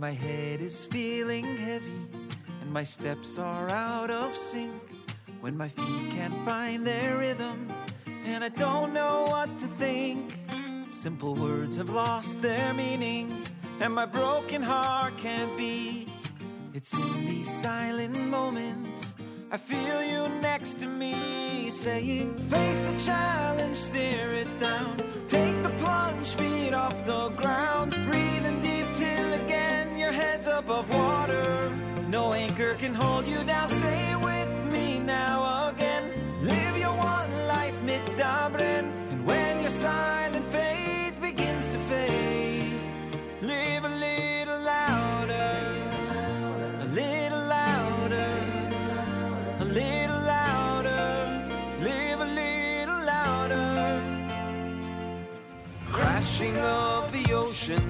My head is feeling heavy and my steps are out of sync, when my feet can't find their rhythm and I don't know what to think, simple words have lost their meaning and my broken heart can't beat. It's in these silent moments I feel you next to me saying, Face the challenge, stare it down. Take the plunge, feet off the ground. Breathing above water. No anchor can hold you down. Say it with me now again. Live your one life mit Dublin. And when your silent faith begins to fade, live a little louder, a little louder a little louder, live a little louder. Crashing of the ocean,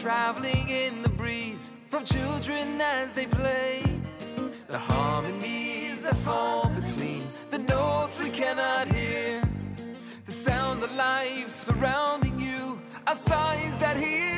traveling in the breeze from children as they play. The harmonies that fall between the notes we cannot hear. The sound of life surrounding you are signs that he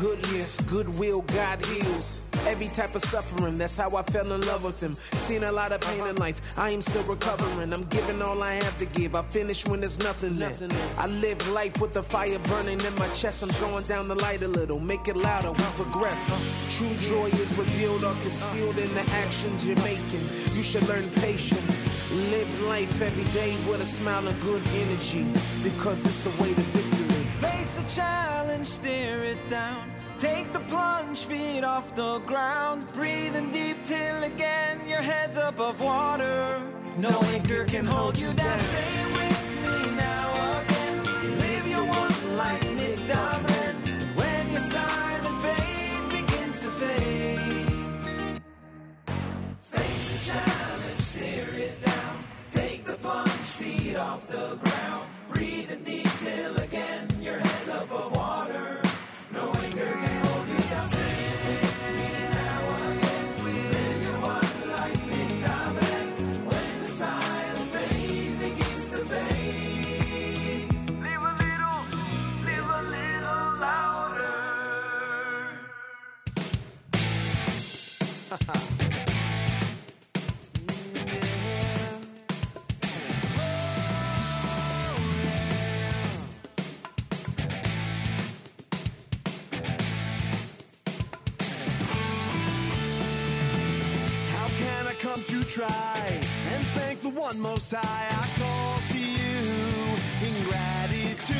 goodness, goodwill, God heals. Every type of suffering, that's how I fell in love with him. Seen a lot of pain in life, I am still recovering. I'm giving all I have to give. I finish when there's nothing left. I live life with the fire burning in my chest. I'm drawing down the light a little, make it louder, we progress. True joy is revealed or concealed in the actions you're making. You should learn patience. Live life every day with a smile and good energy, because it's the way to. Face the challenge, stare it down. Take the plunge, feet off the ground. Breathing deep till again your head's above water. No anchor can hold you down. It with me now try and thank the one most high? I call to you in gratitude.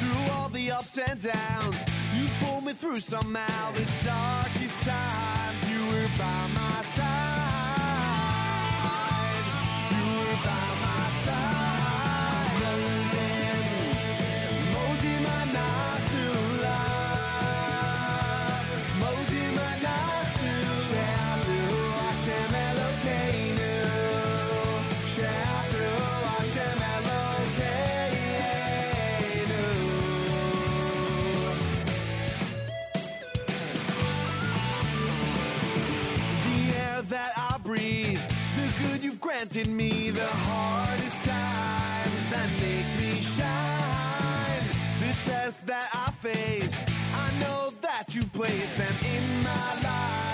Through all the ups and downs, you pulled me through somehow. The darkest times, you were by my side. You were by my side. Granted me, the hardest times that make me shine. The tests that I face, I know that you place them in my life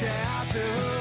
shout to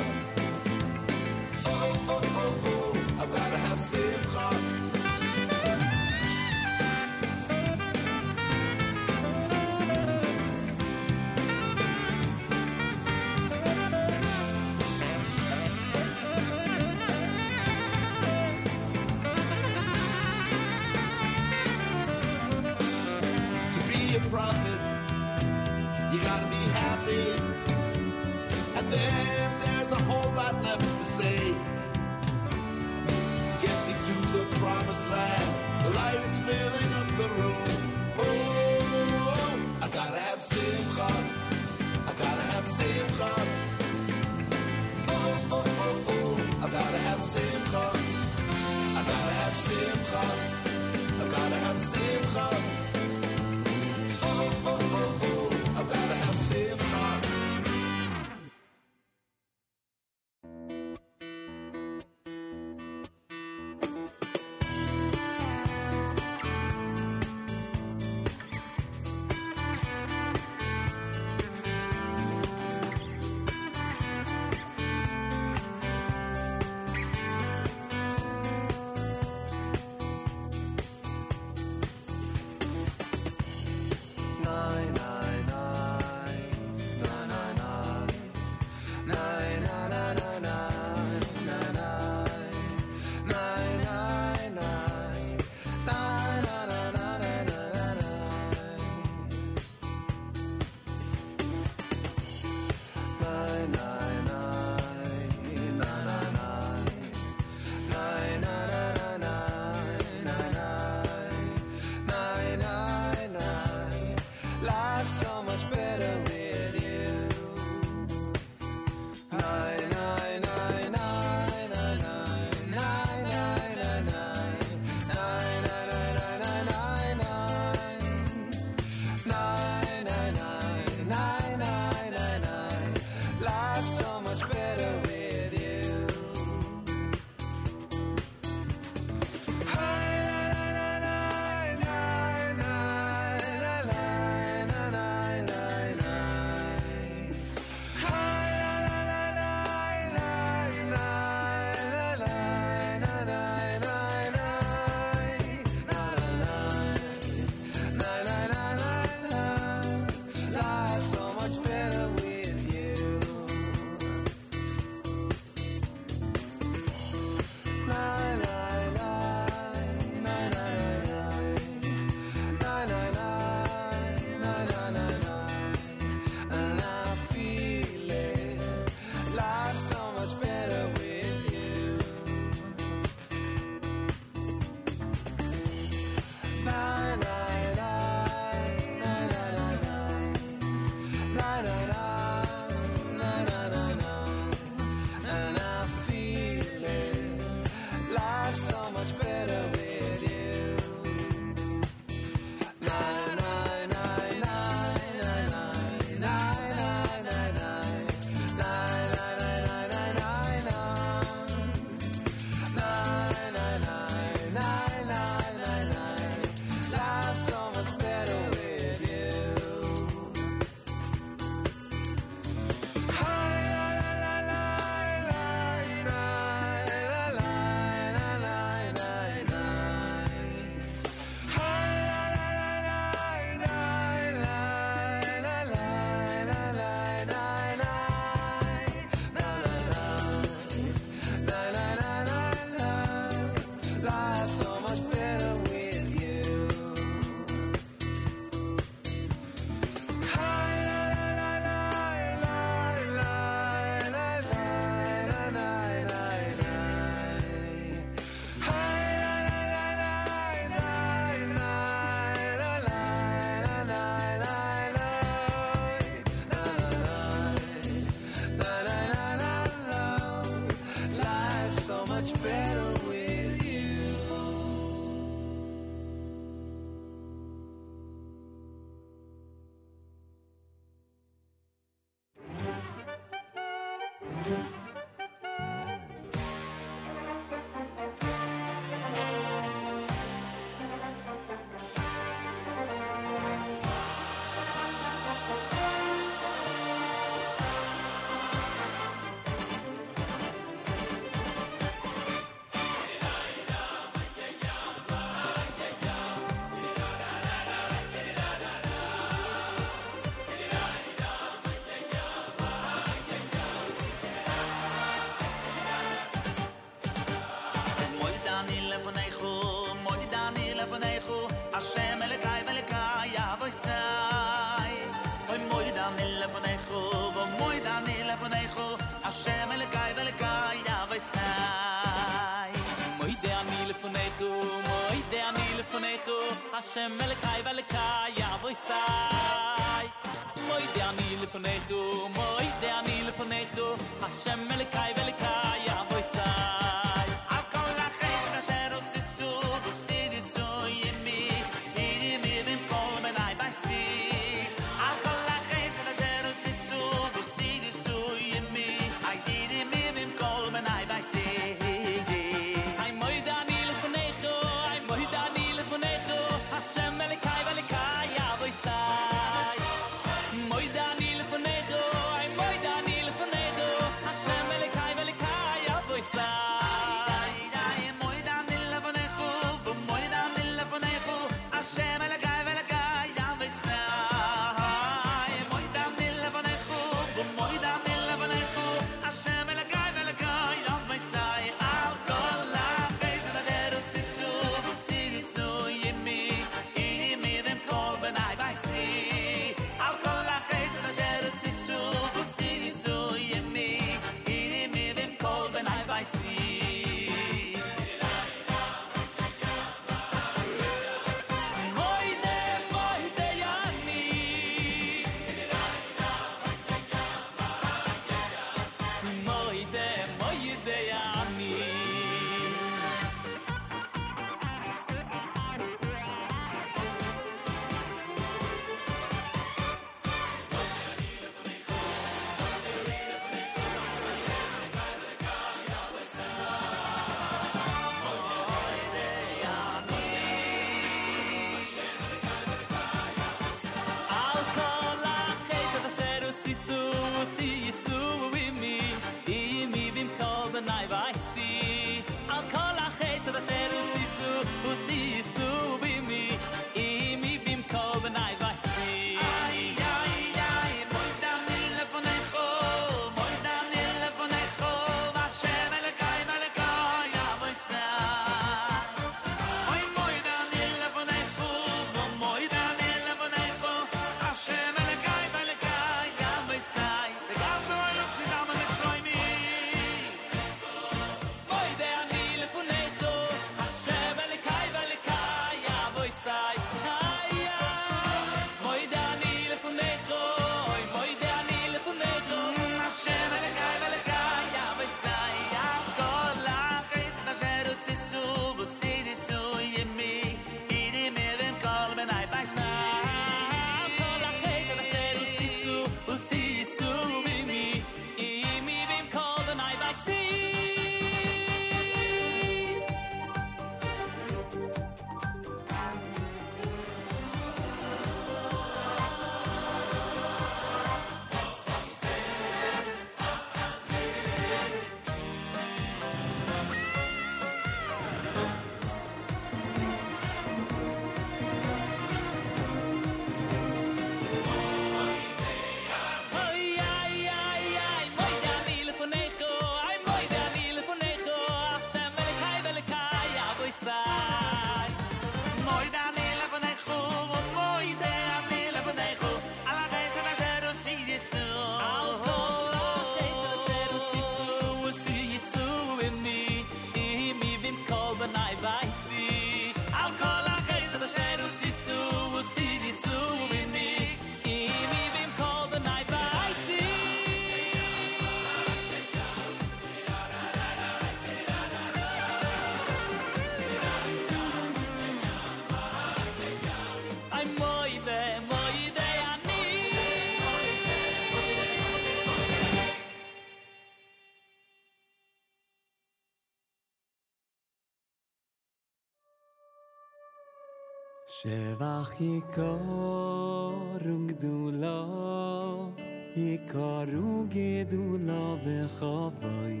שבח יקור וגדולו, יקור וגדולו וחבוי,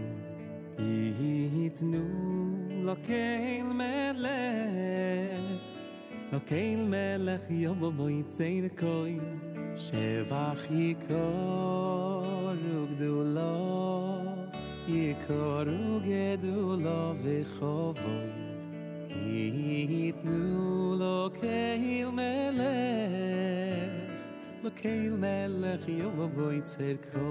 יתנו לו קהיל מלך, לו קהיל מלך יובו בו יצאיר קהיל. שבח יקור וגדולו, יקור וגדולו וחבוי, יתנו kehil mele mekeil mele khiyom boy tserko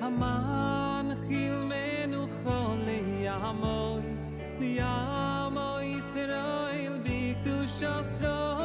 haman khil menu khole yamoy yamoy israel bik du so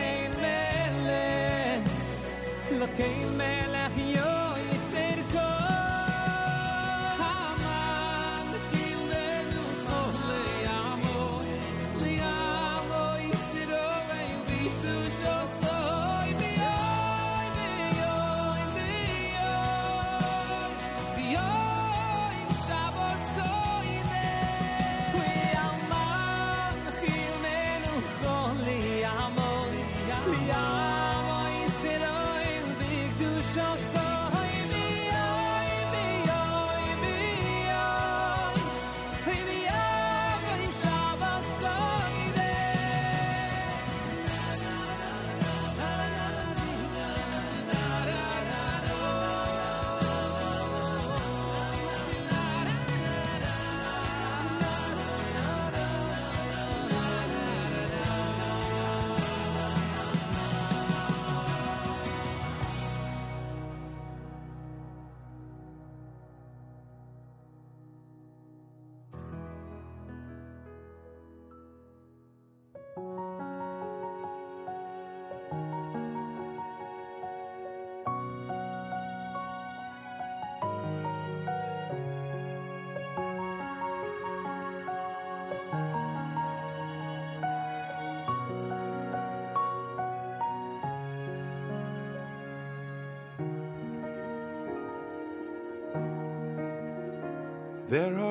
Amen.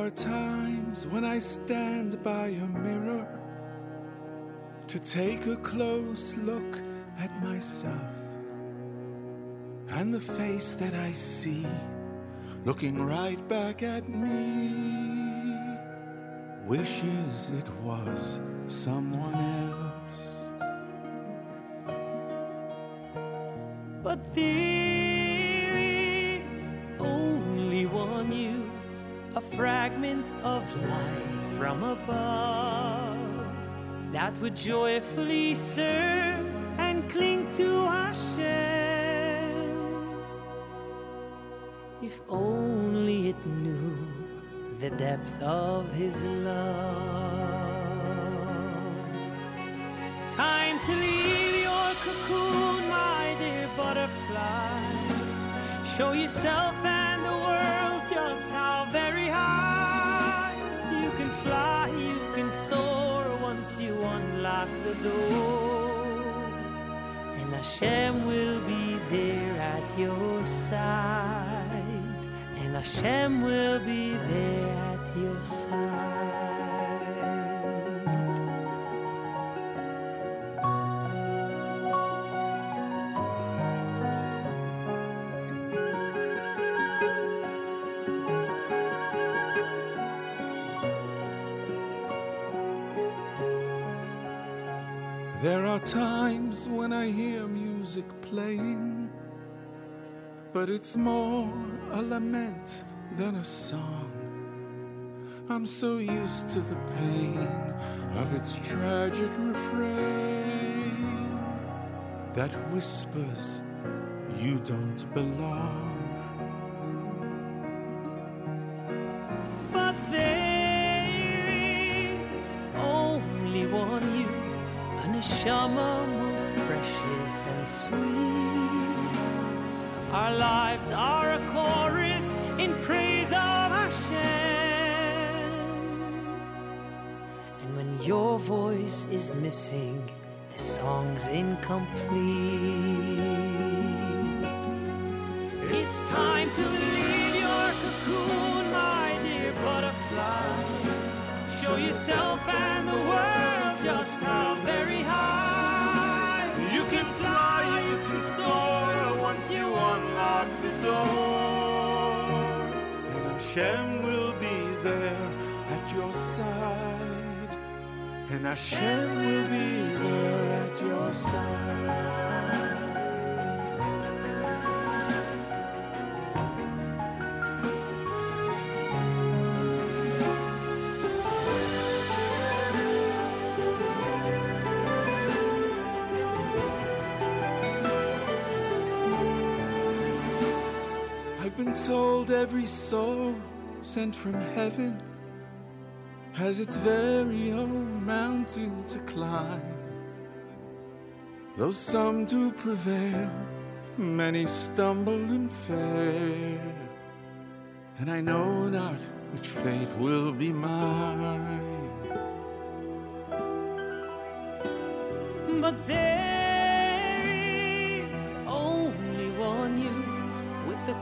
Are times when I stand by a mirror to take a close look at myself. And the face that I see looking right back at me wishes it was someone else. But there fragment of light from above that would joyfully serve and cling to Hashem. If only it knew the depth of His love. Time to leave your cocoon, my dear butterfly. Show yourself and the world just how very unlock the door. And Hashem will be there at your side. And Hashem will be there at your side. But it's more a lament than a song. I'm so used to the pain of its tragic refrain that whispers you don't belong. But there is only one you, a most precious and sweet. Our lives are a chorus in praise of Hashem. And when your voice is missing, the song's incomplete. It's time to leave your cocoon, my dear butterfly. Show yourself and the world just how you unlock the door. And Hashem will be there at your side. And Hashem will be there at your side. Told every soul sent from heaven has its very own mountain to climb. Though some do prevail, many stumble and fail. And I know not which fate will be mine. But there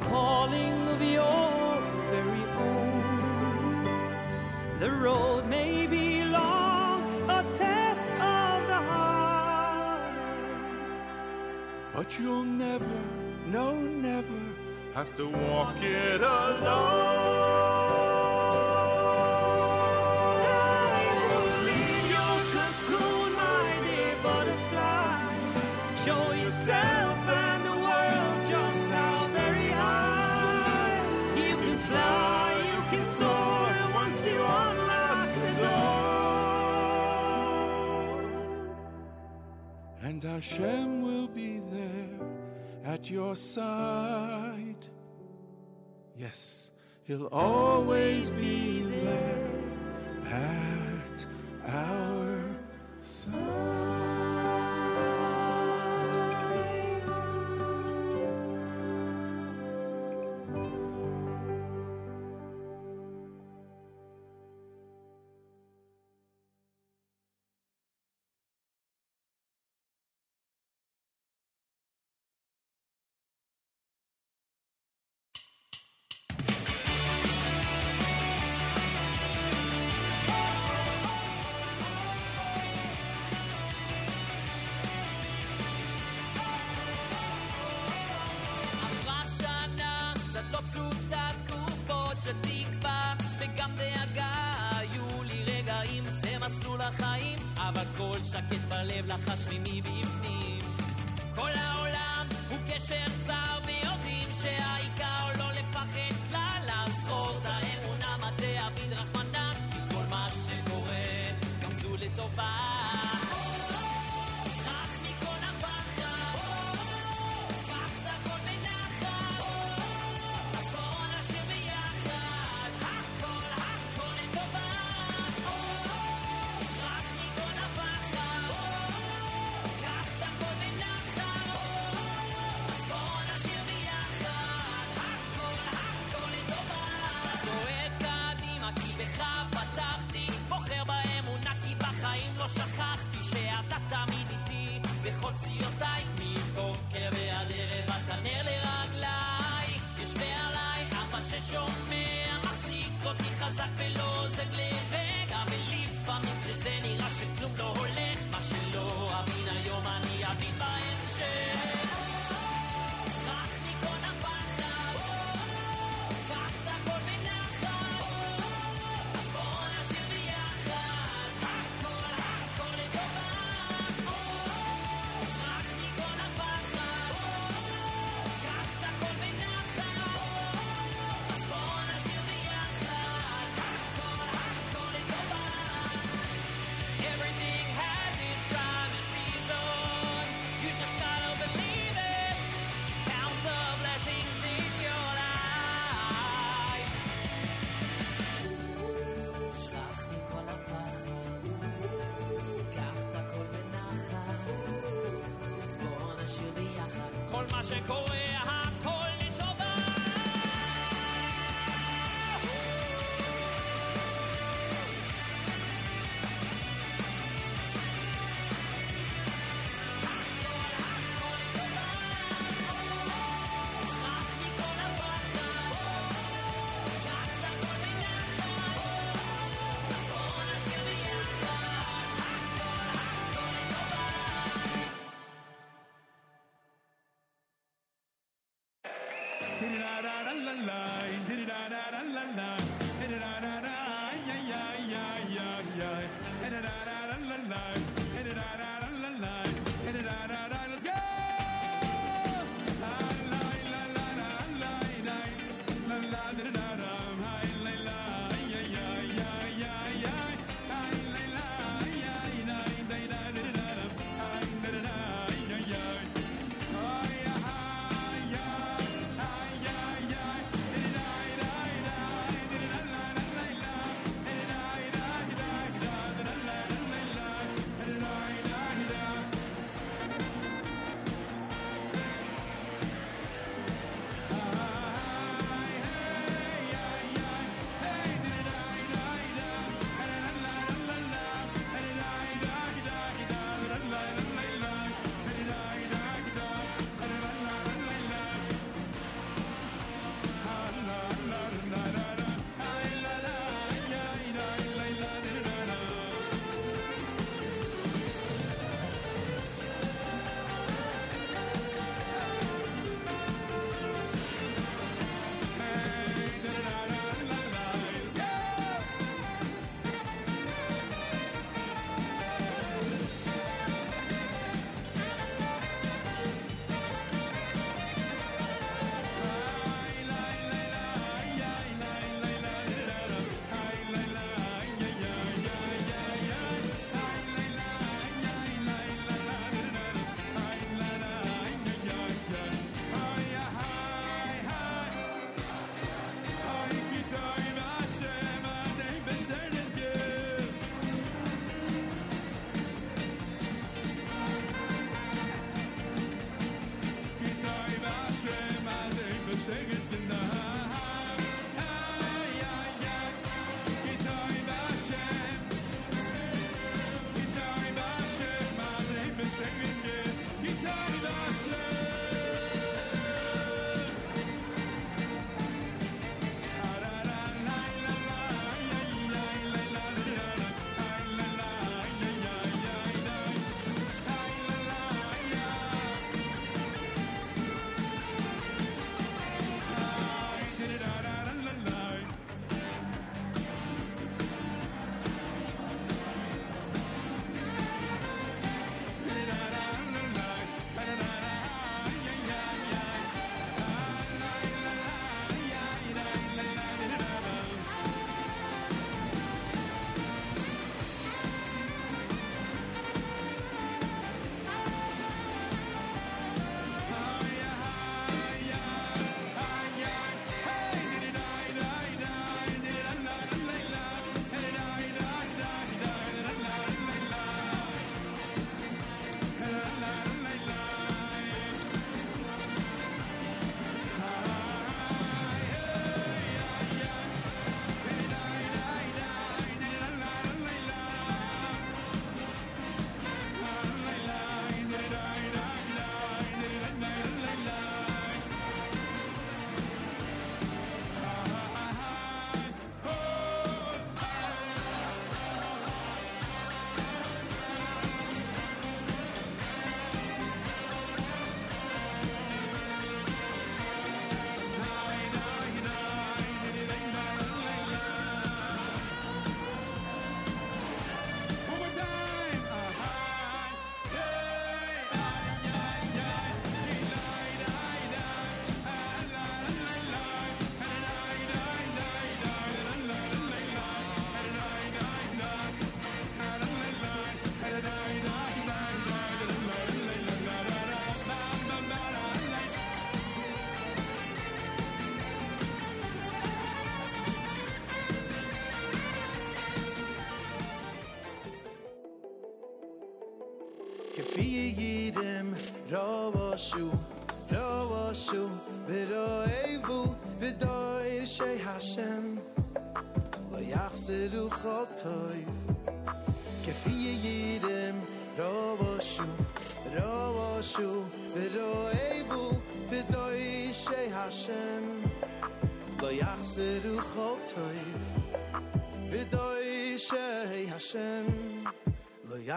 calling of your very own. The road may be long, a test of the heart. But you'll never, no, never have to walk it alone. And Hashem will be there at your side. Yes, He'll always be there at our side. תקופות של תקווה וגם דאגה. היו לי רגעים, זה מסלול החיים, אבל קול שקט בלב לחש לי מבפנים. כל העולם הוא קשר צר, ויודעים שהעיקר see you. Chick away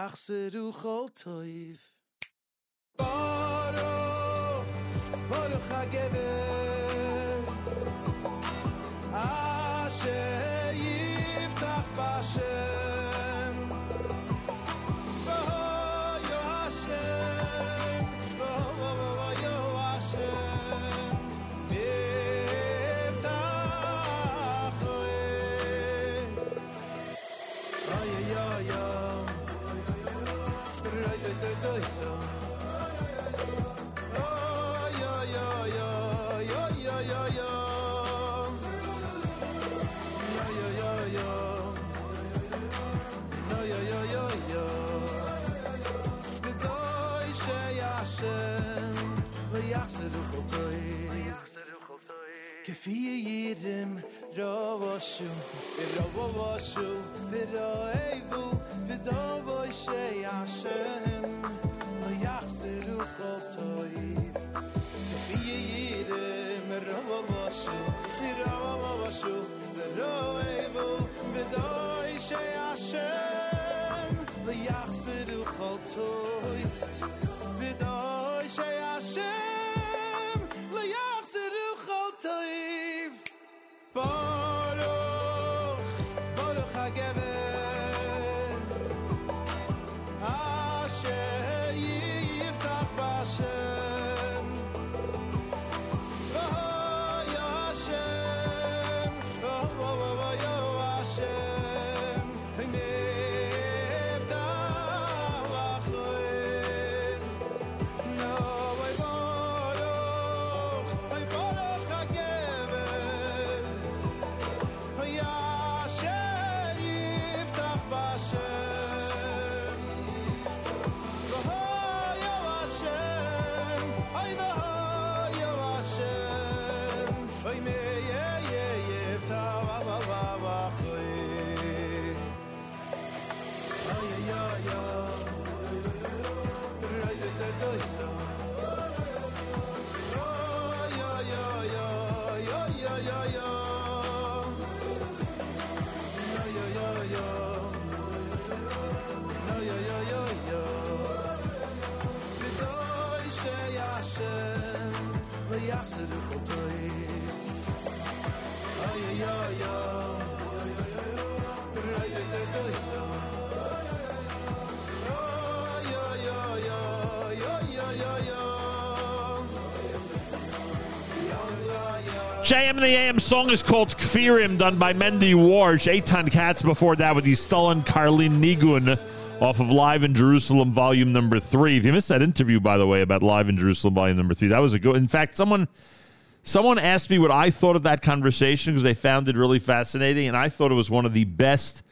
Yachse du chol toif Baro Baro you, it overwashes you. JM and the AM song is called Kfirim, done by Mendy Warsh. Eitan Katz before that with the Stolin Karlin Nigun off of Live in Jerusalem, volume number three. If you missed that interview, by the way, about Live in Jerusalem, volume number three, that was a good. In fact, someone someone asked me what I thought of that conversation because they found it really fascinating, and I thought it was one of the best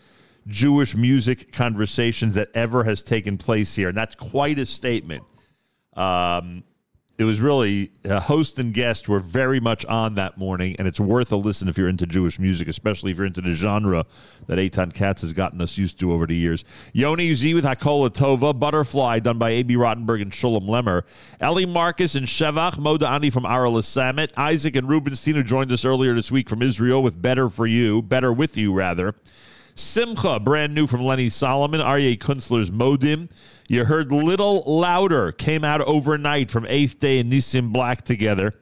Jewish music conversations that ever has taken place here, and that's quite a statement. Um, it was really uh, host and guest were very much on that morning, and it's worth a listen if you're into Jewish music, especially if you're into the genre that Eitan Katz has gotten us used to over the years. Yoni Z with Hakola Tova, Butterfly, done by A.B. Rottenberg and Shulem Lemmer. Eli Marcus and Shevach, Moda Ani from Aralis Samet, Isaac and Rubenstein, who joined us earlier this week from Israel with Better for You, Better with You, rather. Simcha, brand new from Lenny Solomon, Aryeh Kunstler's Modim. You heard Little Louder, came out overnight from Eighth Day and Nissim Black together.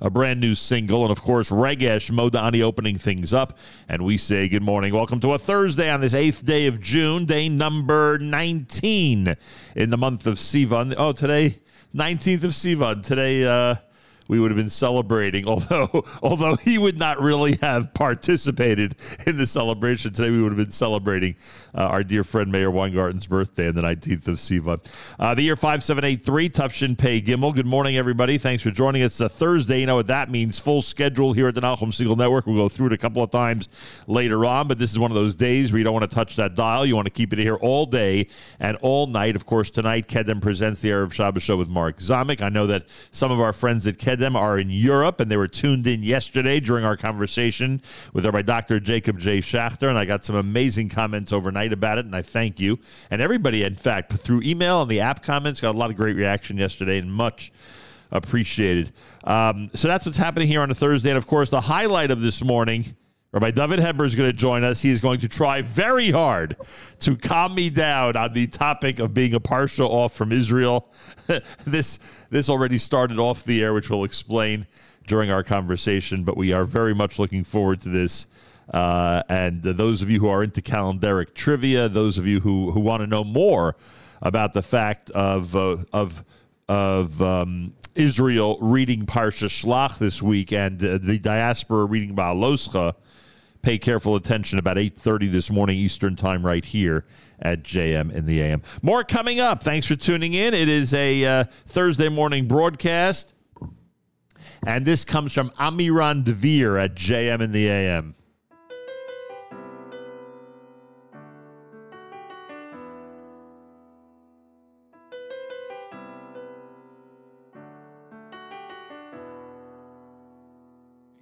A brand new single, and of course, Regesh Modani opening things up. And we say good morning. Welcome to a Thursday on this eighth day of June, day number 19 in the month of Sivan. Oh, today, 19th of Sivan. Today, uh, we would have been celebrating. Although, although he would not really have participated in the celebration today, we would have been celebrating uh, our dear friend Meir Weingarten's birthday on the 19th of Sivan. Uh, the year 5783, Tough Pei Gimel. Good morning, everybody. Thanks for joining us. It's a Thursday. You know what that means. Full schedule here at the Nachum Segal Network. We'll go through it a couple of times later on, but this is one of those days where you don't want to touch that dial. You want to keep it here all day and all night. Of course, tonight, Kedem presents the Erev Shabbos show with Mark Zamek. I know that some of our friends at Kedem are in Europe, and they were tuned in yesterday during our conversation with Rabbi Dr. Jacob J. Schachter, and I got some amazing comments overnight about it, and I thank you. And everybody, in fact, through email and the app comments, got a lot of great reaction yesterday, and much appreciated. Um, so that's what's happening here on a Thursday. And of course, the highlight of this morning, Rabbi Dovid Heber is going to join us. He is going to try very hard to calm me down on the topic of being a partial off from Israel. this this already started off the air, which we'll explain during our conversation. But we are very much looking forward to this. Uh, and uh, those of you who are into calendaric trivia, those of you who, who want to know more about the fact of uh, of of um, Israel reading Parsha Shlach this week and uh, the diaspora reading Beha'aloscha, pay careful attention about 8.30 this morning Eastern time right here at JM in the AM. More coming up. Thanks for tuning in. It is a uh, Thursday morning broadcast. And this comes from Amiran Dvir at JM in the AM.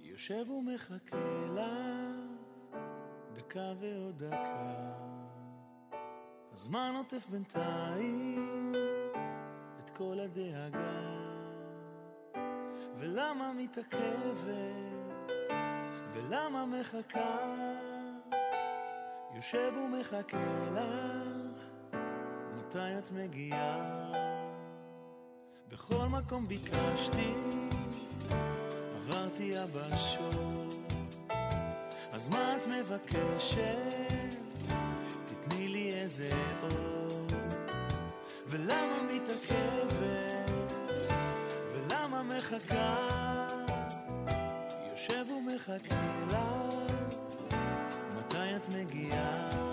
יושב ומחכה לה דקה ועוד דקה. הזמן עוטף בינתיים את כל הדאגה. ולמה מתעכבת? ולמה מחכה? יושב ומחכה לך, מתי את מגיעה? בכל מקום ביקשתי עברתי יבשות, אז מה את מבקשת? תתני לי איזה אות, ולמה מתעכבת? ולמה מחכה? יושב ומחכה לך, מתי את מגיעה?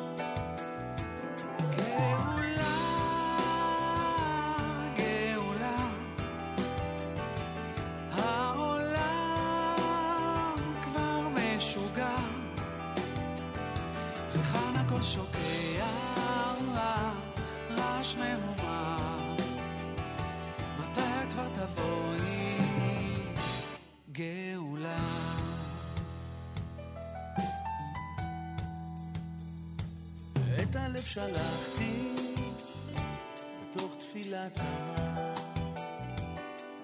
שוקע, רעש מהומה, מתי כבר תבואי, גאולה? את הלב שלחתי בתוך תפילת המה,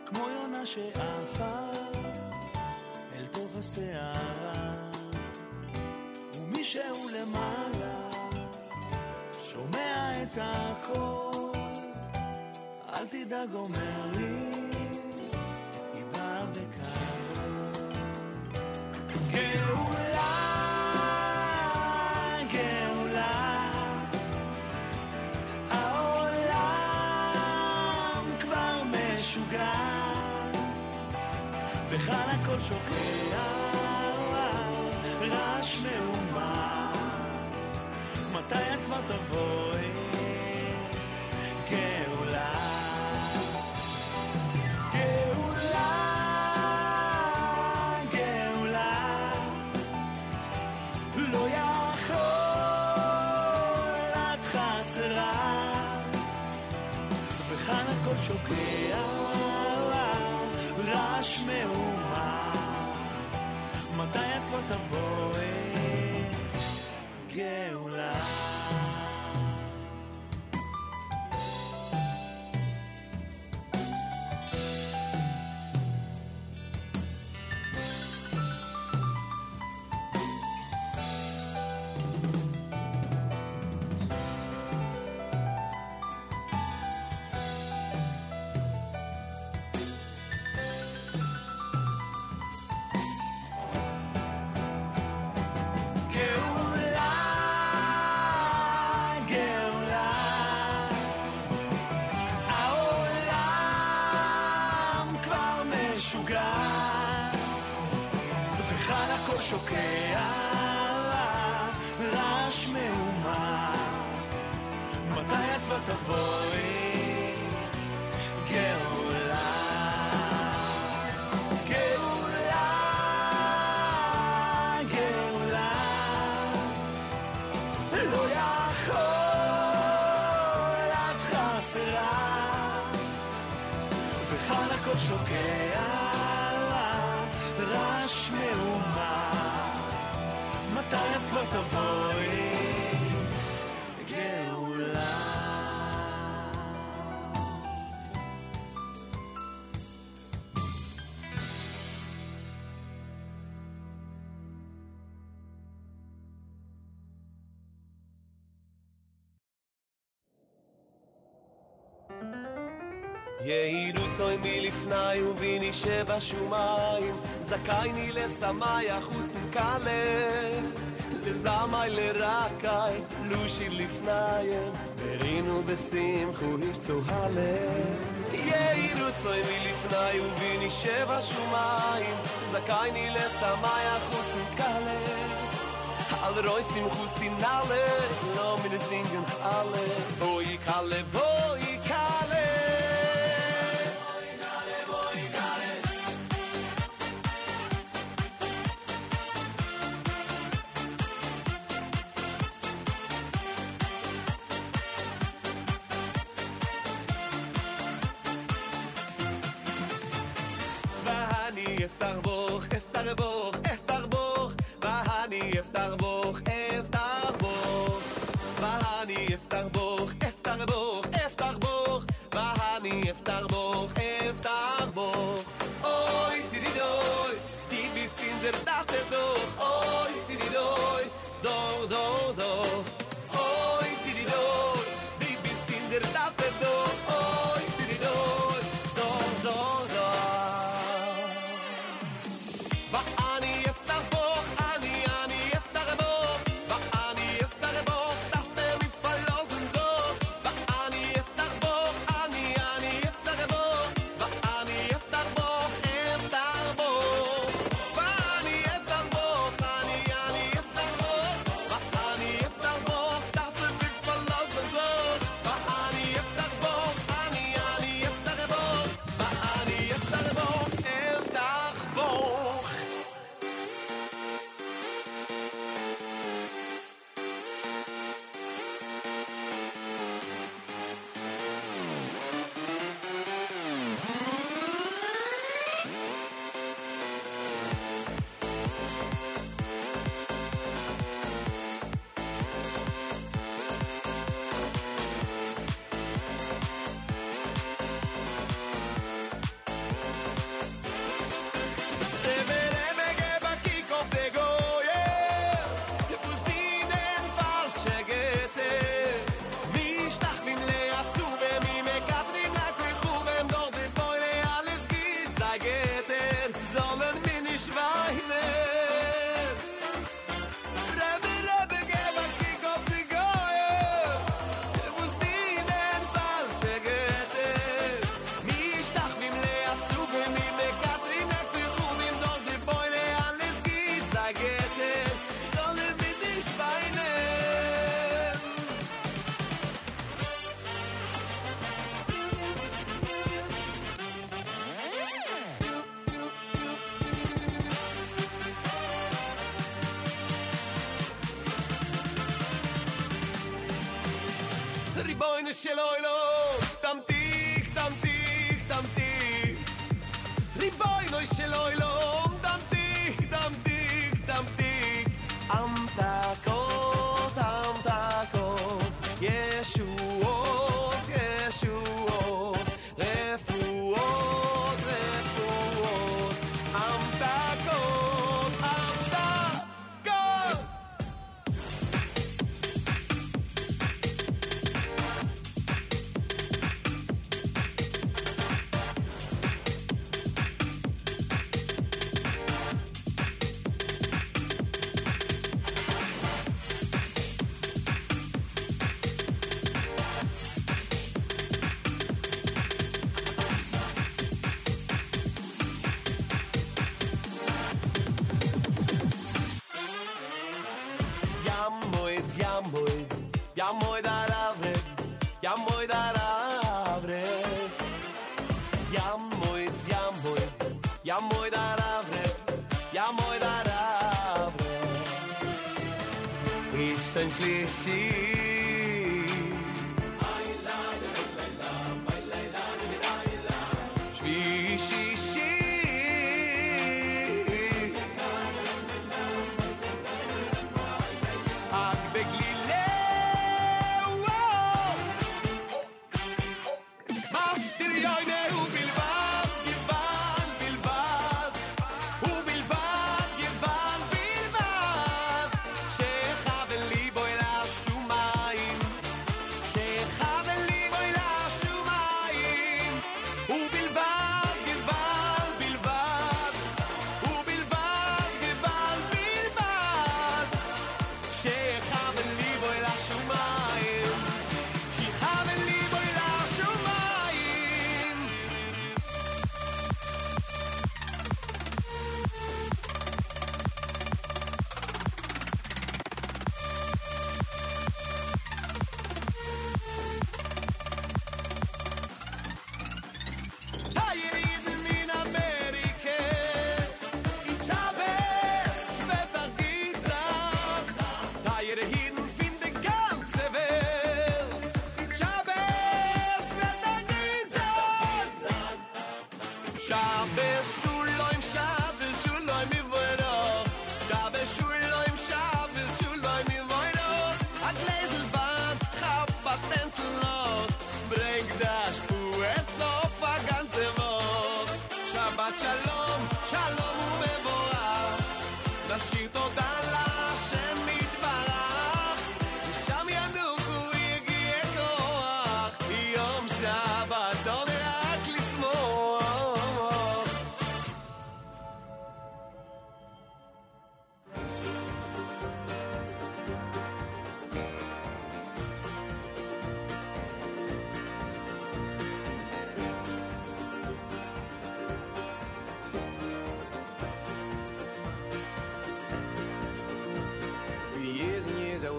כמו יונה שעפה אל תוך הסערה, ומישהו למעלה את הכל, אל תדאג אומר לי, היא באה בקרוב. גאולה, גאולה, העולם כבר משוגע, וכאן הכל שוקע, רעש מהומה, מתי את כבר תבואי, choquear. שוקע רעש מהומה מתי את כבר תבואי גאולה? גאולה גאולה. לא יכול את חסרה. וכאן הכל שוקע. ye irut מלפני mi שבשומיים. זכייני לשמח ni shva shumayn zakayni le samay a khusn kale le samay le rakay lushi lifnay berinu besim khul khutsu hale ye irut zay mi lifnay u vi ni shva shumayn al reus im no min singun ale ho ikale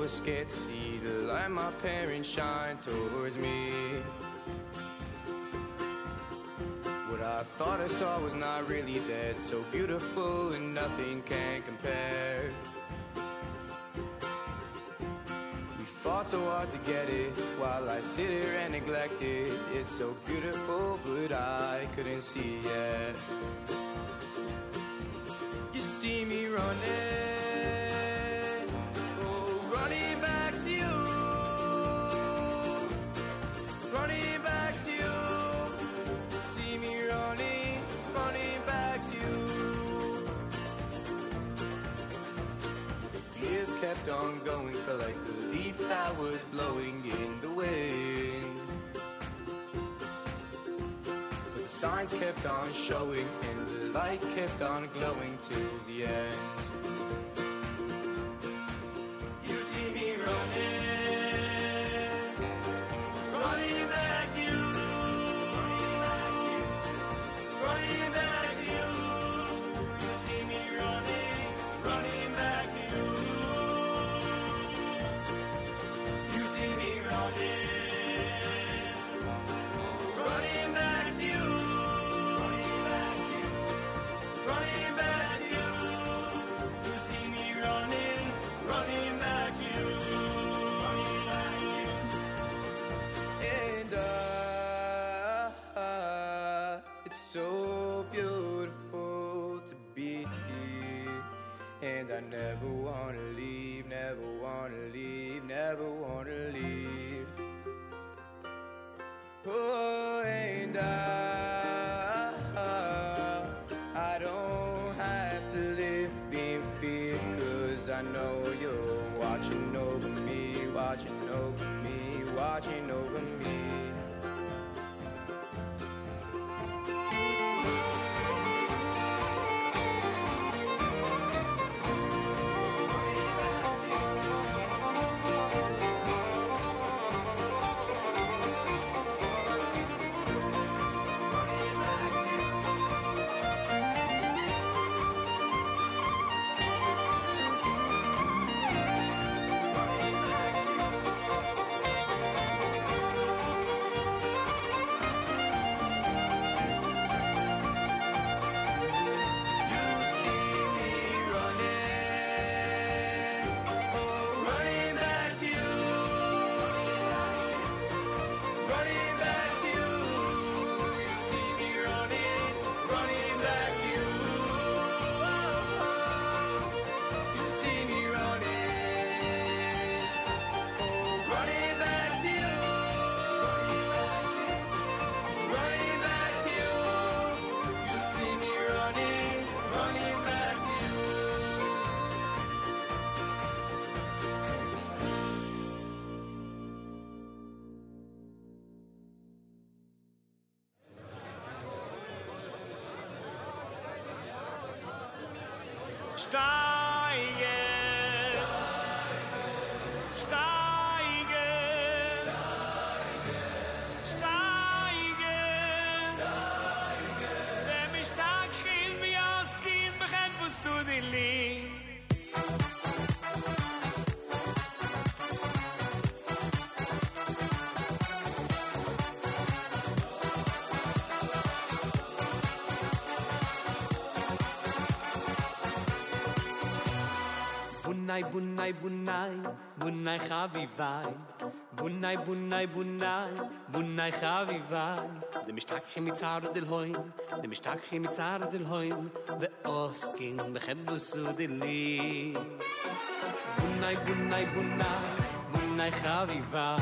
was to see the light my parents shine towards me. What I thought I saw was not really that so beautiful and nothing can compare. We fought so hard to get it while I sit here and neglect it. It's so beautiful, but I couldn't see it. kept on going, felt like the leaf that was blowing in the wind. But the signs kept on showing, and the light kept on glowing to the end. Steige. bunai bunai bunai bunai khavi vai. Bunai bunai bunai bunai khavi vai. Dem shtak khim tsar del hoyn dem shtak khim tsar del hoyn ve oskin be khab del li. Bunai bunai bunai bunai khavi vai.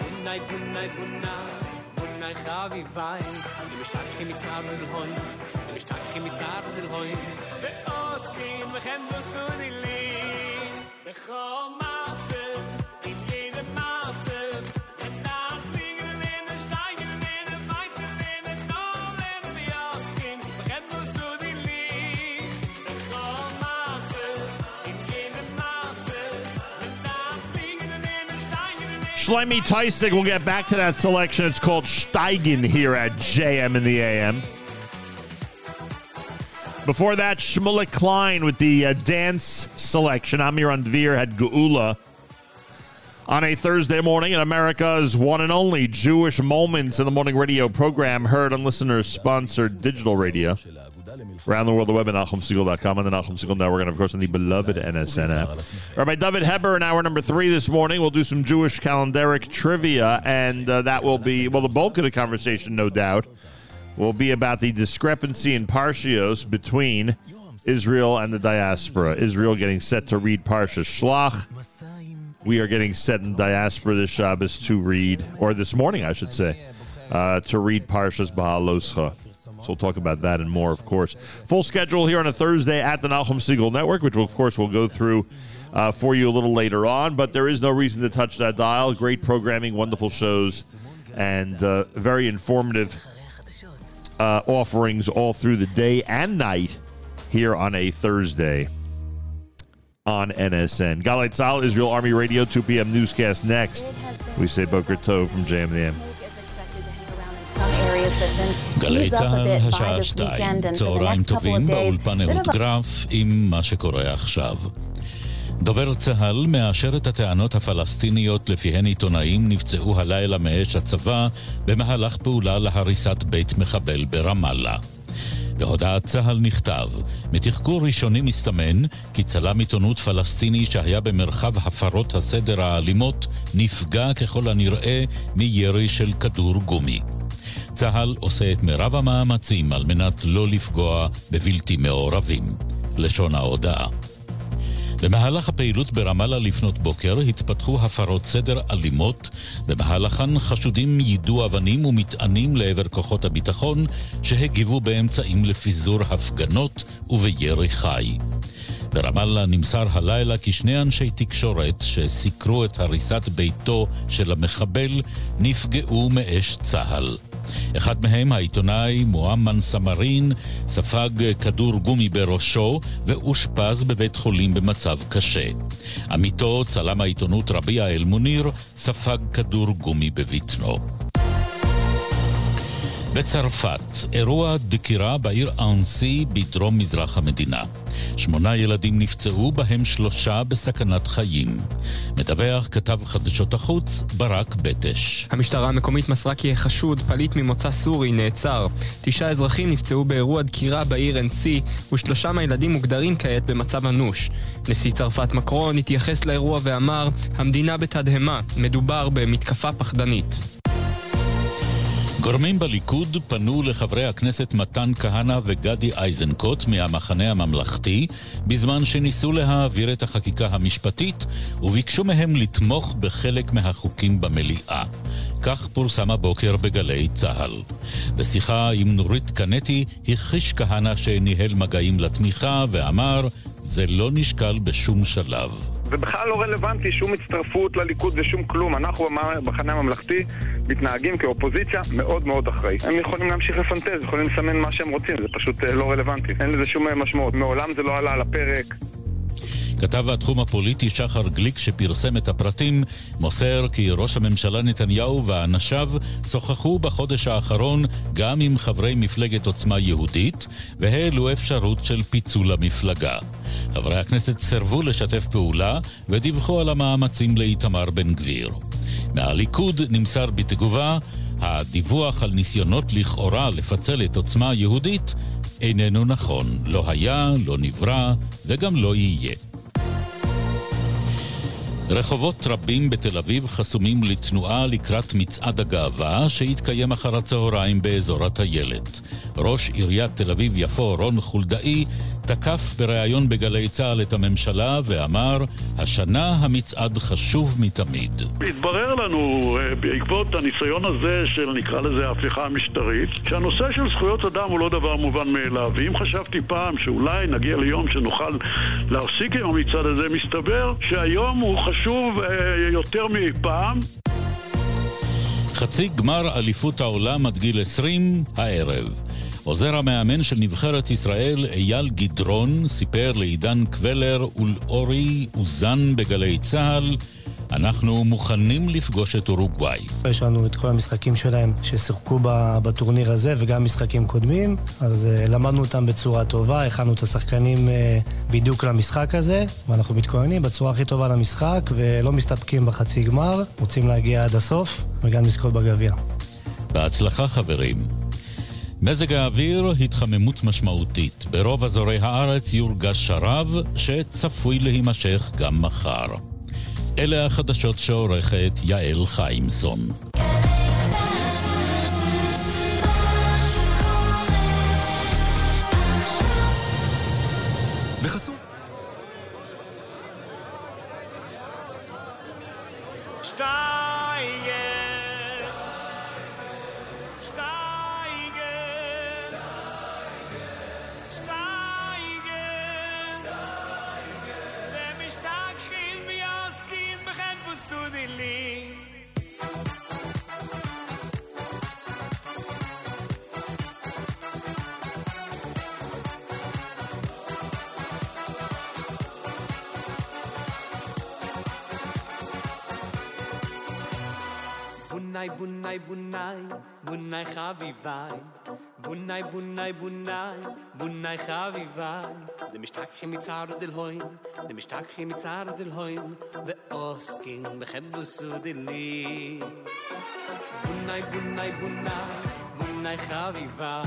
Bunai bunai bunai bunai khavi vai. Dem shtak khim tsar del hoyn dem shtak khim tsar del hoyn ve oskin be khab del li. Shlomi Teisig, we'll get back to that selection. It's called Steigen here at JM in the AM. Before that, Shmulek Klein with the uh, dance selection. Amiran Dvir had Geula. On a Thursday morning in America's one and only Jewish Moments in the Morning radio program, heard on listeners sponsored digital radio. Around the world, the web at NachumSegal.com on the Nachum Segal Network, and of course on the beloved NSN app. Rabbi Dovid Heber in hour number three this morning. We'll do some Jewish calendaric trivia, and uh, that will be, well, the bulk of the conversation, no doubt, will be about the discrepancy in Parshios between Israel and the diaspora. Israel getting set to read Parsha Shlach. We are getting set in diaspora this Shabbos to read, or this morning, I should say, uh, to read Parshas Beha'aloscha. So we'll talk about that and more, of course. Full schedule here on a Thursday at the Nachum Segal Network, which, of course, we'll go through uh, for you a little later on. But there is no reason to touch that dial. Great programming, wonderful shows, and uh, very informative uh, offerings all through the day and night here on a Thursday on NSN. Galei Tzahal, Israel Army Radio, 2 p.m. newscast next. We say Boker Tov from Jam גלי צה"ל, השעה שתיים, צהריים טובים באולפן אהוד גרף עם מה שקורה עכשיו. דובר צה"ל מאשר את הטענות הפלסטיניות לפיהן עיתונאים נפצעו הלילה מאש הצבא במהלך פעולה להריסת בית מחבל ברמאללה. בהודעת צה"ל נכתב, מתחקור ראשוני מסתמן כי צלם עיתונות פלסטיני שהיה במרחב הפרות הסדר האלימות נפגע ככל הנראה מירי של כדור גומי. צה"ל עושה את מירב המאמצים על מנת לא לפגוע בבלתי מעורבים. לשון ההודעה. במהלך הפעילות ברמאללה לפנות בוקר התפתחו הפרות סדר אלימות, במהלכן חשודים יידו אבנים ומטענים לעבר כוחות הביטחון שהגיבו באמצעים לפיזור הפגנות ובירי חי. ברמאללה נמסר הלילה כי שני אנשי תקשורת שסיקרו את הריסת ביתו של המחבל נפגעו מאש צה"ל. אחד מהם, העיתונאי מועמד סמרין, ספג כדור גומי בראשו ואושפז בבית חולים במצב קשה. עמיתו, צלם העיתונות רביע אל-מוניר, ספג כדור גומי בבטנו. בצרפת, אירוע דקירה בעיר אנסי בדרום מזרח המדינה. שמונה ילדים נפצעו, בהם שלושה בסכנת חיים. מדווח כתב חדשות החוץ ברק בטש. המשטרה המקומית מסרה כי החשוד, פליט ממוצא סורי, נעצר. תשעה אזרחים נפצעו באירוע דקירה בעיר NC, ושלושה מהילדים מוגדרים כעת במצב אנוש. נשיא צרפת מקרון התייחס לאירוע ואמר, המדינה בתדהמה, מדובר במתקפה פחדנית. גורמים בליכוד פנו לחברי הכנסת מתן כהנא וגדי איזנקוט מהמחנה הממלכתי בזמן שניסו להעביר את החקיקה המשפטית וביקשו מהם לתמוך בחלק מהחוקים במליאה. כך פורסם הבוקר בגלי צה"ל. בשיחה עם נורית קנטי הכחיש כהנא שניהל מגעים לתמיכה ואמר זה לא נשקל בשום שלב. זה בכלל לא רלוונטי, שום הצטרפות לליכוד ושום כלום. אנחנו במחנה הממלכתי מתנהגים כאופוזיציה מאוד מאוד אחראית. הם יכולים להמשיך לפנטז, יכולים לסמן מה שהם רוצים, זה פשוט אה, לא רלוונטי. אין לזה שום משמעות. מעולם זה לא עלה על הפרק. כתב התחום הפוליטי שחר גליק שפרסם את הפרטים מוסר כי ראש הממשלה נתניהו ואנשיו שוחחו בחודש האחרון גם עם חברי מפלגת עוצמה יהודית והעלו אפשרות של פיצול המפלגה. חברי הכנסת סירבו לשתף פעולה ודיווחו על המאמצים לאיתמר בן גביר. מהליכוד נמסר בתגובה הדיווח על ניסיונות לכאורה לפצל את עוצמה יהודית איננו נכון. לא היה, לא נברא וגם לא יהיה. רחובות רבים בתל אביב חסומים לתנועה לקראת מצעד הגאווה שיתקיים אחר הצהריים באזור הטיילת. ראש עיריית תל אביב-יפו רון חולדאי תקף בריאיון בגלי צה"ל את הממשלה ואמר, השנה המצעד חשוב מתמיד. התברר לנו אה, בעקבות הניסיון הזה של נקרא לזה ההפיכה המשטרית, שהנושא של זכויות אדם הוא לא דבר מובן מאליו. ואם חשבתי פעם שאולי נגיע ליום שנוכל להפסיק עם המצעד הזה, מסתבר שהיום הוא חשוב אה, יותר מאי פעם. חצי גמר אליפות העולם עד גיל 20 הערב. עוזר המאמן של נבחרת ישראל, אייל גדרון, סיפר לעידן קבלר ולאורי אוזן בגלי צה"ל אנחנו מוכנים לפגוש את אורוגוואי. יש לנו את כל המשחקים שלהם ששיחקו בטורניר הזה וגם משחקים קודמים, אז uh, למדנו אותם בצורה טובה, הכנו את השחקנים uh, בדיוק למשחק הזה, ואנחנו מתכוננים בצורה הכי טובה למשחק ולא מסתפקים בחצי גמר, רוצים להגיע עד הסוף וגם לזכות בגביע. בהצלחה חברים. מזג האוויר, התחממות משמעותית. ברוב אזורי הארץ יורגש שרב, שצפוי להימשך גם מחר. אלה החדשות שעורכת יעל חיימסון. חביביי בונאי בונאי בונאי בונאי חביביי דעם שטאַק אין מצער דל הוין דעם שטאַק אין מצער דל הוין ואוסקין בחבוסו דלי בונאי בונאי בונאי בונאי חביביי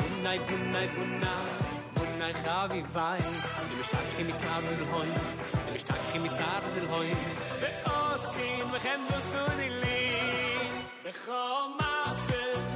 בונאי בונאי בונאי בונאי חביביי דעם שטאַק אין מצער דל הוין דעם שטאַק אין מצער דל הוין ואוסקין בחבוסו דלי בכל מעצב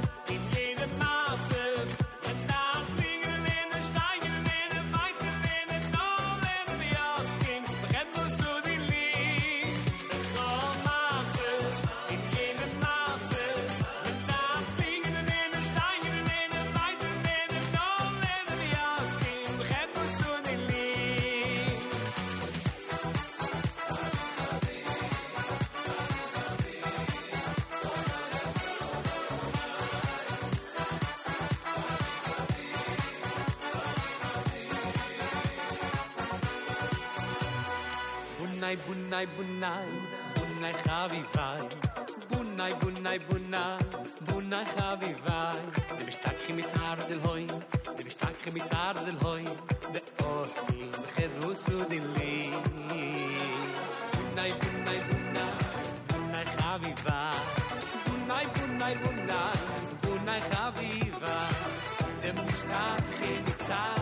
bunai bunai bunai bunai khavi vai. Bunai bunai bunai bunai khavi vai. De bishtak khim tsar del hoy de bishtak khim tsar del hoy de osmi khadru sudin li. Bunai bunai bunai bunai khavi vai. Bunai bunai bunai bunai khavi vai. De bishtak khim tsar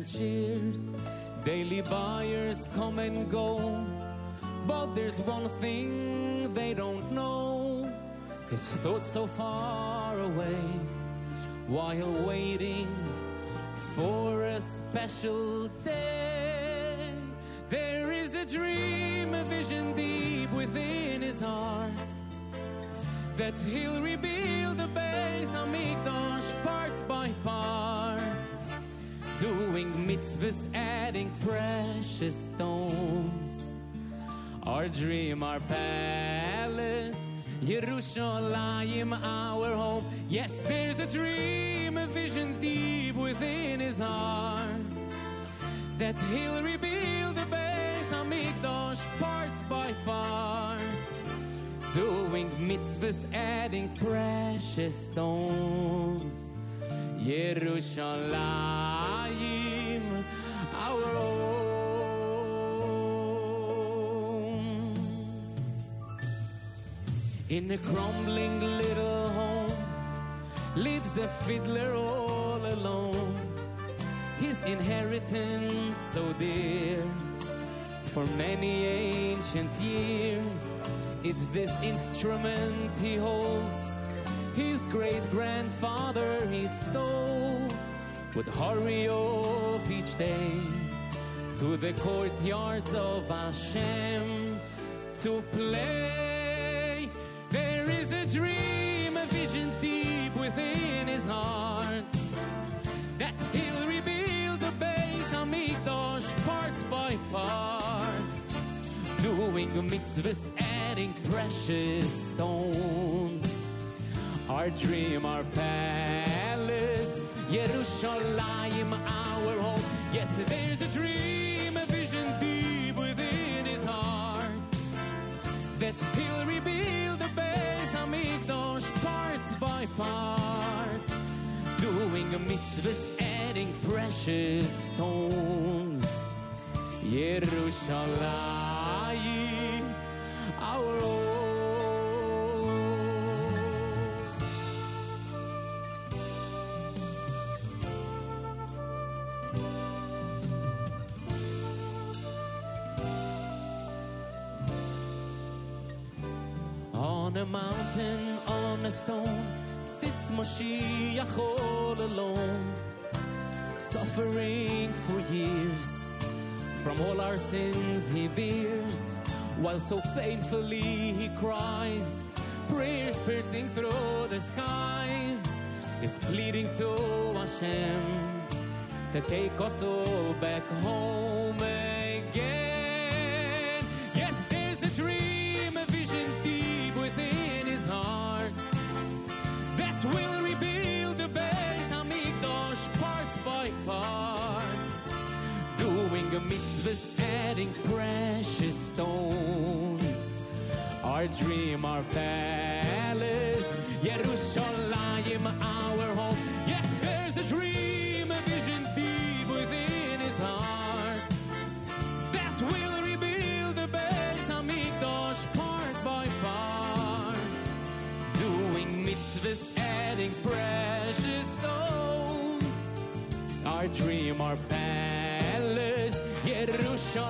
and chairs. Daily buyers come and go. But there's one thing they don't know. He stood so far away while waiting for a special day. There is a dream, a vision deep within his heart that he'll rebuild the base of Mikdash part by part, doing mitzvahs, adding precious stones. Our dream, our palace, Yerushalayim, our home. Yes, there's a dream, a vision deep within his heart that he'll rebuild the base of Mikdash part by part, doing mitzvahs, adding precious stones. Yerushalayim, our home. In a crumbling little home lives a fiddler all alone. His inheritance so dear for many ancient years. It's this instrument he holds. His great grandfather he stole would hurry off each day to the courtyards of Hashem to play. There is a dream, a vision deep within his heart that he'll rebuild the base of Mikdash part by part, doing mitzvahs, adding precious stones. Our dream, our palace, Yerushalayim, our home. Yes, there's a dream, a vision deep within his heart that he'll rebuild the base of Mikdash part by part, doing mitzvahs, adding precious stones. Yerushalayim, our home. On a mountain, on a stone, sits Moshiach all alone, suffering for years. From all our sins he bears, while so painfully he cries, prayers piercing through the skies, is pleading to Hashem to take us all back home again. A mitzvahs, adding precious stones. Our dream, our palace, Yerushalayim,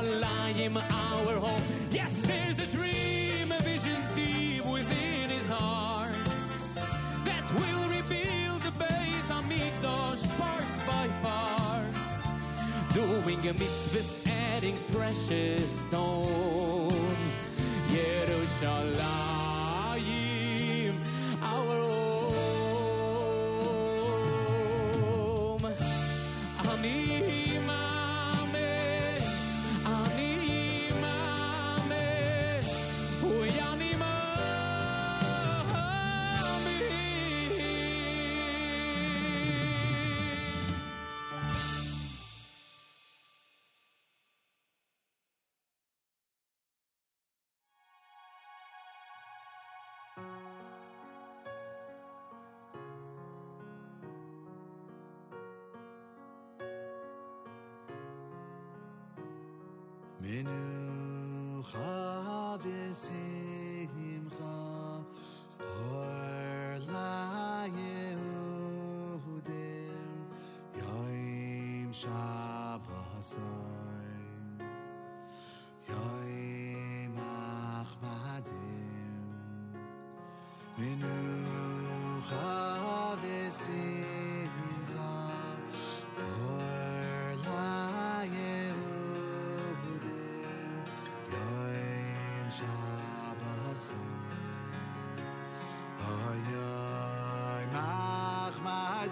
Yerushalayim, our home. Yes, there's a dream, a vision deep within his heart that will rebuild the base of Mikdash part by part, doing a mitzvahs, adding precious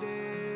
I.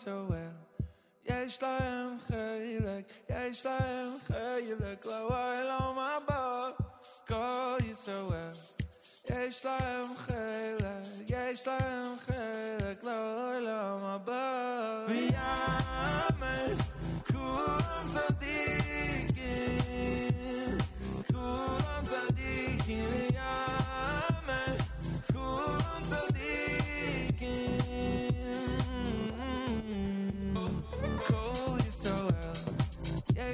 so well.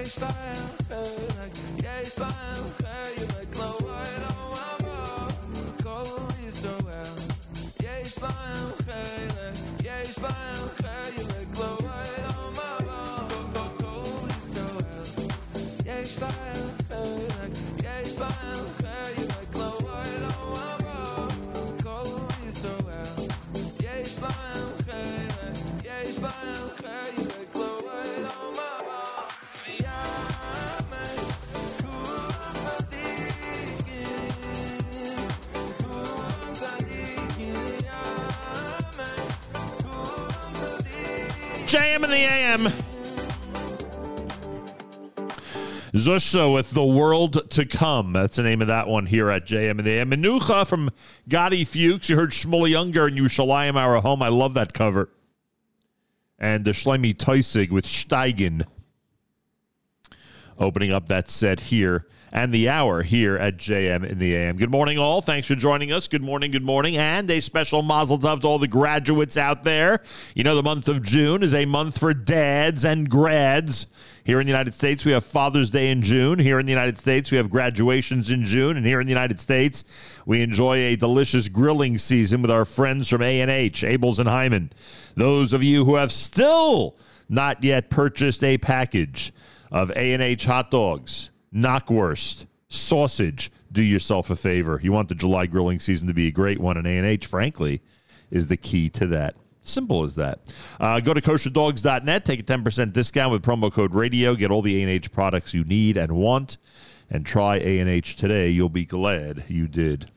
jij staat en jij staat a.m. in the a.m. Zusha with The World to Come. That's the name of that one here at JM and the AM. Menucha from Gotti Fuchs. You heard Shmuel Younger and Yerushalayim Our Home. I love that cover. And the Shlemi Teusig with Steigen. Opening up that set here and the hour here at JM in the AM. Good morning, all. Thanks for joining us. Good morning, good morning. And a special mazel tov to all the graduates out there. You know, the month of June is a month for dads and grads. Here in the United States, we have Father's Day in June. Here in the United States, we have graduations in June. And here in the United States, we enjoy a delicious grilling season with our friends from A&H, Abeles and Heymann. Those of you who have still not yet purchased a package of A&H hot dogs, knockwurst, sausage, do yourself a favor. You want the July grilling season to be a great one, and A&H, frankly, is the key to that. Simple as that. Uh, go to kosherdogs.net, take a 10% discount with promo code radio, get all the A&H products you need and want, and try A&H today. You'll be glad you did.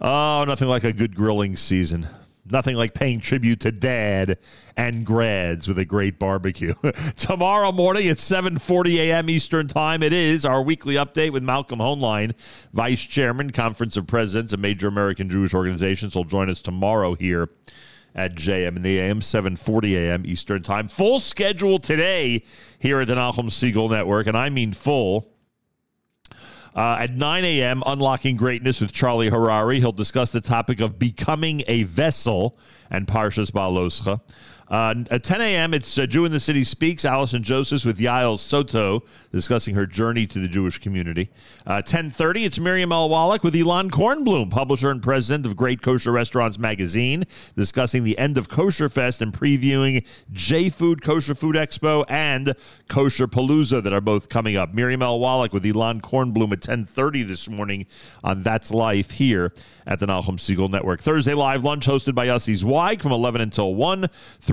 Oh, nothing like a good grilling season. Nothing like paying tribute to dad and grads with a great barbecue. Tomorrow morning at 7:40 a.m. Eastern Time it is our weekly update with Malcolm Hoenlein, Vice Chairman, Conference of Presidents of Major American Jewish Organizations will join us tomorrow here at JM in the AM 7:40 a.m. Eastern Time. Full schedule today here at the Nachum Segal Network and I mean full. Uh, at 9 a.m., Unlocking Greatness with Charlie Harary. He'll discuss the topic of becoming a vessel and Parshas Beha'aloscha. Uh, at 10 a.m., it's uh, Jew in the City Speaks. Allison Joseph with Yael Soto discussing her journey to the Jewish community. Uh, 10.30, it's Miriam L. Wallach with Elan Kornblum, publisher and president of Great Kosher Restaurants Magazine, discussing the end of Kosher Fest and previewing J Food Kosher Food Expo and Kosher Palooza that are both coming up. Miriam L. Wallach with Elan Kornblum at 10.30 this morning on That's Life here at the Nachum Segal Network. Thursday Live Lunch hosted by Yossi Zweig from 11 until 1.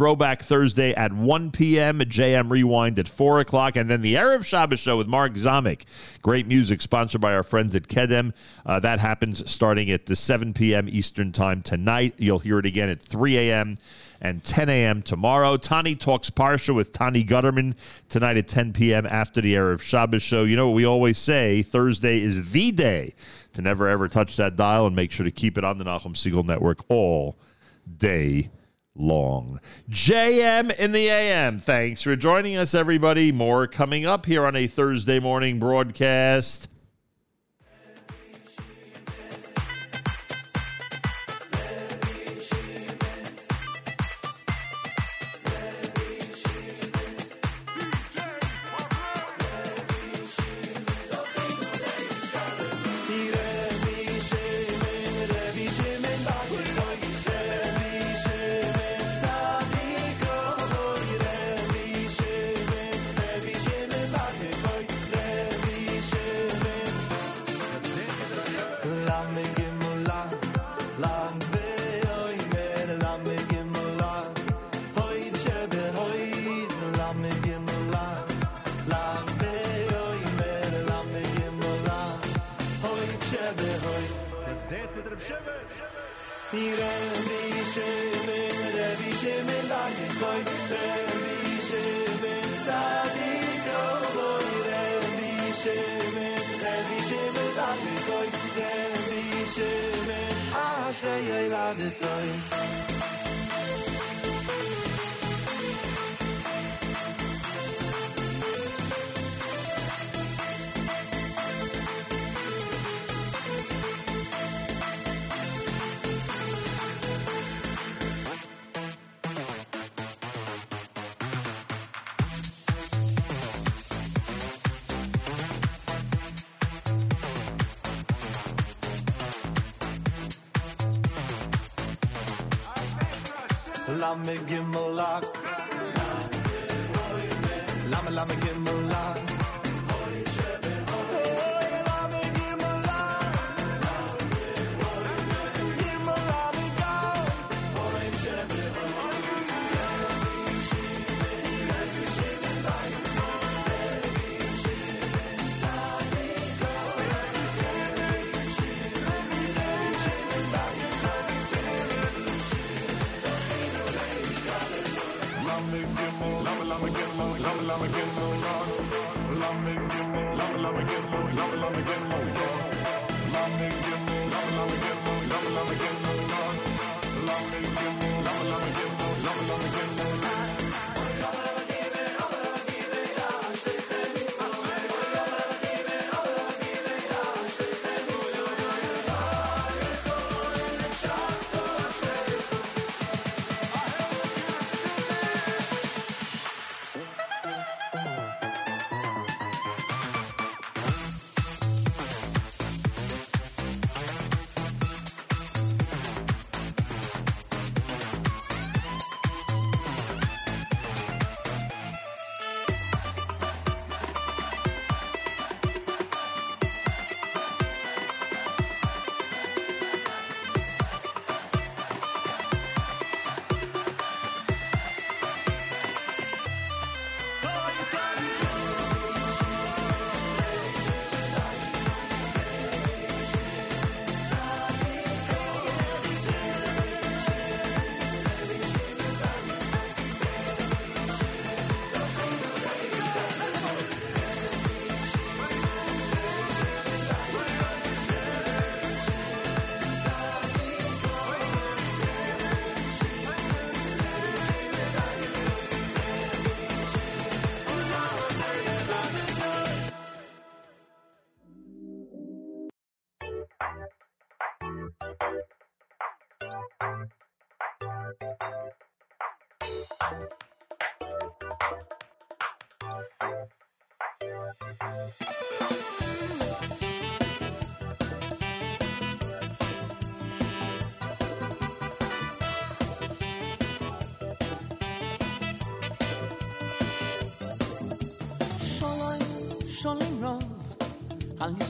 Throwback Thursday at 1 p.m. JM Rewind at 4 o'clock. And then the Erev Shabbos show with Mark Zamek. Great music sponsored by our friends at Kedem. Uh, that happens starting at the 7 p.m. Eastern Time tonight. You'll hear it again at 3 a.m. and 10 a.m. tomorrow. Tani talks Parsha with Tani Gutterman tonight at 10 p.m. after the Erev Shabbos show. You know what we always say Thursday is the day to never ever touch that dial and make sure to keep it on the Nachum Segal Network all day long. JM in the AM. Thanks for joining us, everybody. More coming up here on a Thursday morning broadcast.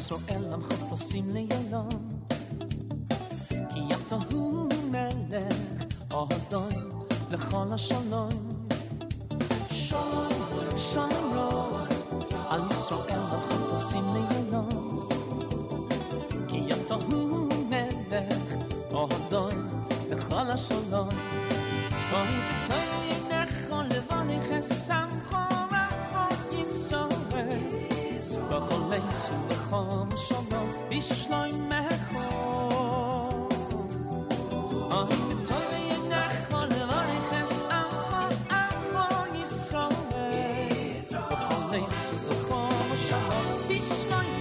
Al Yisrael am chotosim leyolom Ki yato hu melech Ohodon lechol ha-shalom Shalom, shalom rov Al Yisrael am chotosim leyolom Ki yato hu melech su b'chom shalom bishloim mechom ah b'toy yenachol levareches achol yisrael. Shalom bishloim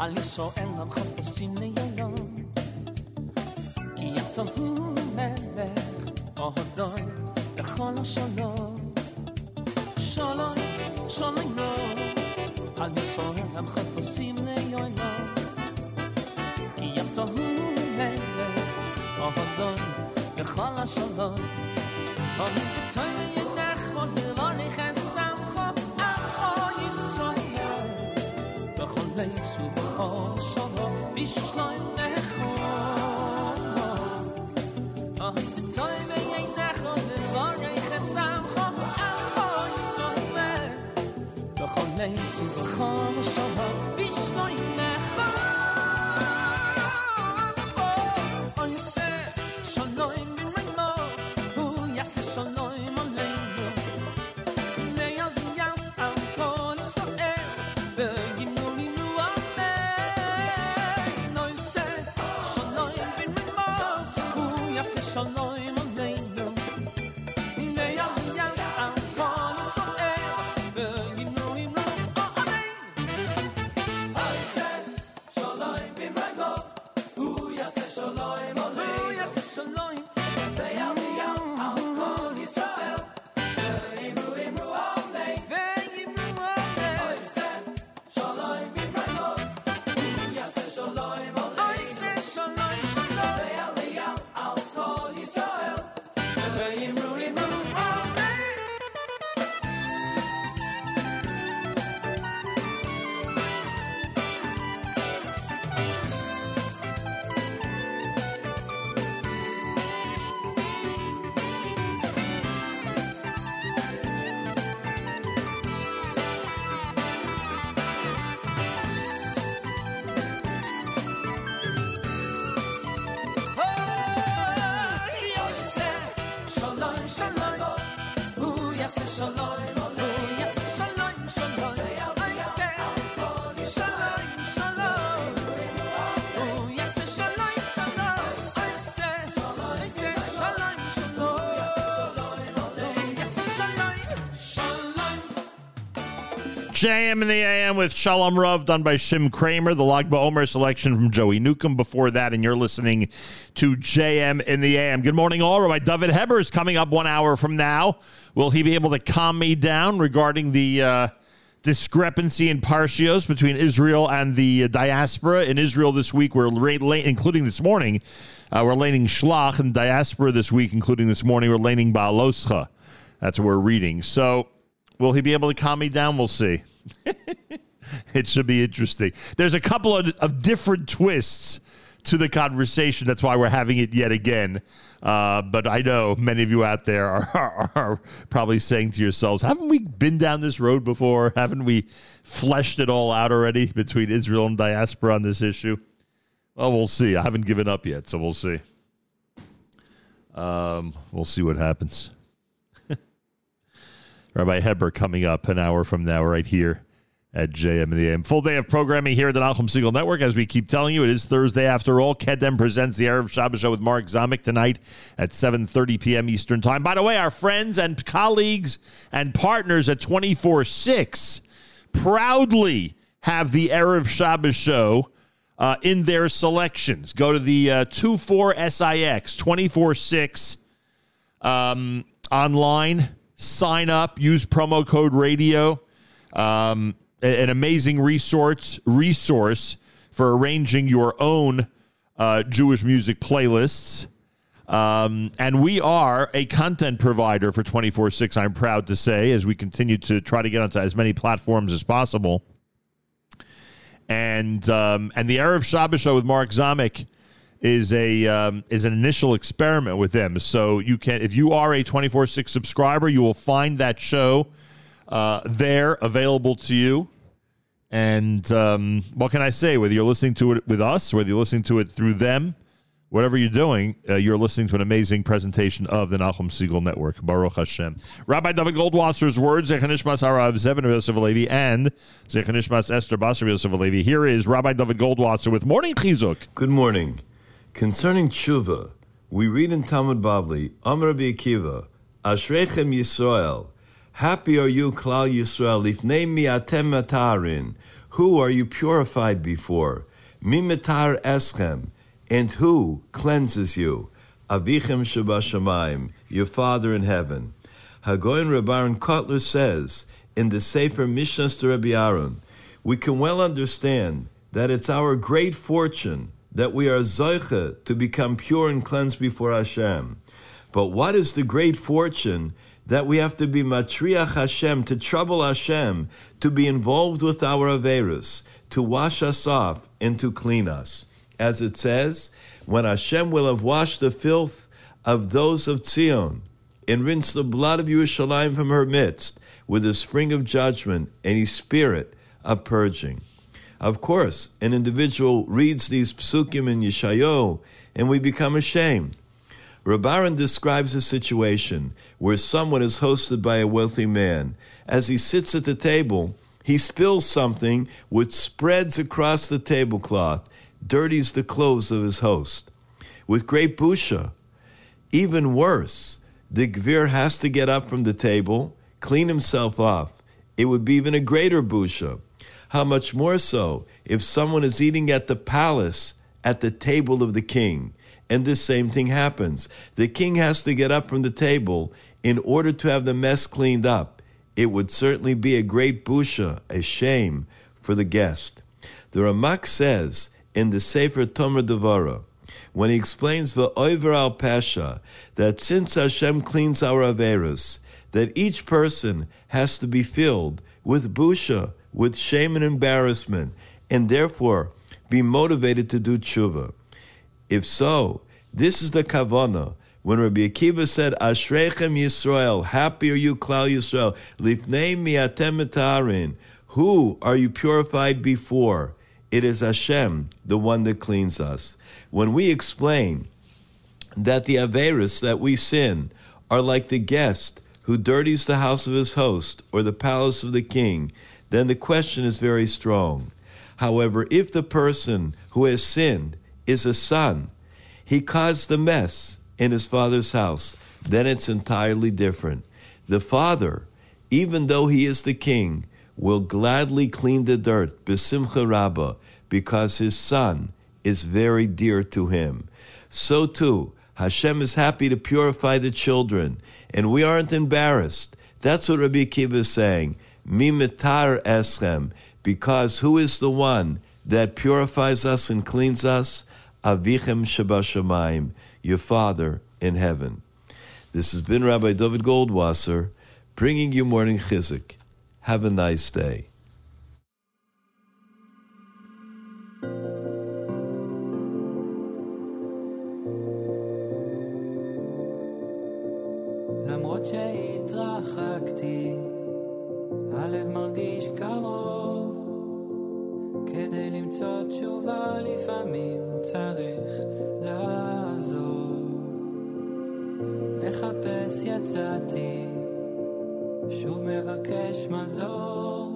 על ישראל המחפשים ליום כי אתה הוא מלך אוהדוי לכל השלום שלום שלום רוב על ישראל המחפשים ליום כי אתה הוא המלך, אהלון, לכל השלום. אוי صبح ها بشنوئه خام ها تو می نیای تا خودوار اینه سم خام الفاظ سوگند بخوام نه صبح ها بشنوئه خام ها JM in the AM with Shalom Rav done by Shim Kramer, the Lag Omer selection from Joey Newcomb before that, and you're listening to JM in the AM. Good morning, all. Rabbi Dovid Heber is coming up one hour from now. Will he be able to calm me down regarding the uh, discrepancy in partios between Israel and the diaspora? In Israel this week, we're ra- la- including this morning, uh, we're laning Shlach, and diaspora this week, including this morning, we're laning Beha'aloscha. That's what we're reading. So, will he be able to calm me down? We'll see. it should be interesting. There's a couple of, of different twists to the conversation. That's why we're having it yet again. Uh, but I know many of you out there are, are, are probably saying to yourselves, haven't we been down this road before? Haven't we fleshed it all out already between Israel and diaspora on this issue? Well, we'll see. I haven't given up yet, so we'll see. Um, we'll see what happens. Rabbi Heber coming up an hour from now, right here at JM in the AM. Full day of programming here at the Nachum Segal Network. As we keep telling you, it is Thursday after all. Kedem presents the Erev Shabbos Show with Mark Zamek tonight at 7.30 p.m. Eastern Time. By the way, our friends and colleagues and partners at 24-6 proudly have the Erev Shabbos Show uh, in their selections. Go to the uh, 24SIX, 24-6 um, online. Sign up. Use promo code radio. Um, an amazing resource resource for arranging your own uh, Jewish music playlists. Um, and we are a content provider for 24 6, I'm proud to say, as we continue to try to get onto as many platforms as possible. And um, and the Erev Shabbos show with Mark Zamek is a um, is an initial experiment with them. So you can, if you are a 24 6 subscriber, you will find that show uh, there available to you. And um, what can I say? Whether you're listening to it with us, whether you're listening to it through them, whatever you're doing, uh, you're listening to an amazing presentation of the Nachum Segal Network. Baruch Hashem. Rabbi David Goldwasser's words, Zechanishmas Harav Zeben Yosef Alevi, and Zechanishmas Esther Basar Yosef Alevi. Here is Rabbi David Goldwasser with Morning Chizuk. Good morning. Concerning tshuva, we read in Talmud Bavli, Amr Rabbi Akiva, Ashrechem Yisrael, happy are you, Klal Yisrael, lifnei miatem matarin, who are you purified before? Mi metar eschem, and who cleanses you? Avichem Shabashamayim, your Father in heaven. Hagoyin Rav Aharon Kotler says in the Sefer Mishnahs to Rabbi Aaron, we can well understand that it's our great fortune that we are zoiche to become pure and cleansed before Hashem. But what is the great fortune that we have to be matriach Hashem, to trouble Hashem, to be involved with our Averus, to wash us off and to clean us. As it says, when Hashem will have washed the filth of those of Zion and rinsed the blood of Yerushalayim from her midst with the spring of judgment and his spirit of purging. Of course, an individual reads these psukim in Yeshayo and we become ashamed. Rav Aharon describes a situation where someone is hosted by a wealthy man. As he sits at the table, he spills something which spreads across the tablecloth, dirties the clothes of his host. With great busha, even worse, the gvir has to get up from the table, clean himself off. It would be even a greater busha. How much more so if someone is eating at the palace at the table of the king? And this same thing happens. The king has to get up from the table in order to have the mess cleaned up. It would certainly be a great busha, a shame for the guest. The Ramak says in the Sefer Tomer Devara, when he explains the Oiver al Pasha, that since Hashem cleans our Averus, that each person has to be filled with busha, with shame and embarrassment, and therefore be motivated to do tshuva. If so, this is the kavana. When Rabbi Akiva said, Ashrechem Yisrael, happy are you, Klal Yisrael, lifnei miatem etarin, who are you purified before? It is Hashem, the one that cleans us. When we explain that the Averis that we sin are like the guest who dirties the house of his host or the palace of the king, then the question is very strong. However, if the person who has sinned is a son, he caused the mess in his father's house, then it's entirely different. The father, even though he is the king, will gladly clean the dirt, besimcha rabba, because his son is very dear to him. So too, Hashem is happy to purify the children, and we aren't embarrassed. That's what Rabbi Akiva is saying. Mimitar eschem, because who is the one that purifies us and cleans us? Avichem Shabashamayim, your Father in heaven. This has been Rabbi David Goldwasser bringing you morning chizik. Have a nice day. למרות שהתרחקתי, כדי למצוא תשובה לפעמים צריך לעזוב. לחפש יצאתי, שוב מבקש מזור.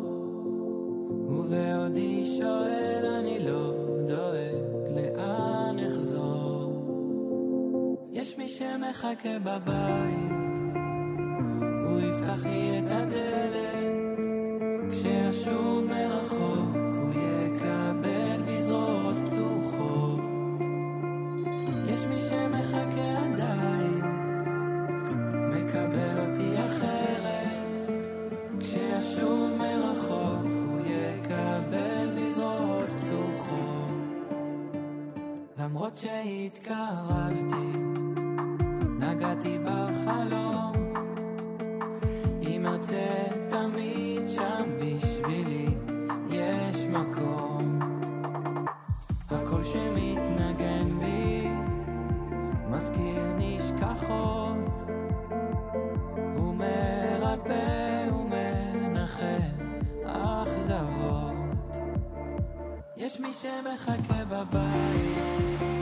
ובעודי שואל אני לא דואג לאן אחזור. יש מי שמחכה בבית, הוא יפתח לי את הדלת, כשאשוב מרחוק למרות שהתקרבתי, נגעתי בחלום. אם ארצה תמיד שם בשבילי יש מקום. הקול שמתנגן בי מזכיר נשכחות. הוא מרפא יש מי שמחכה בבית,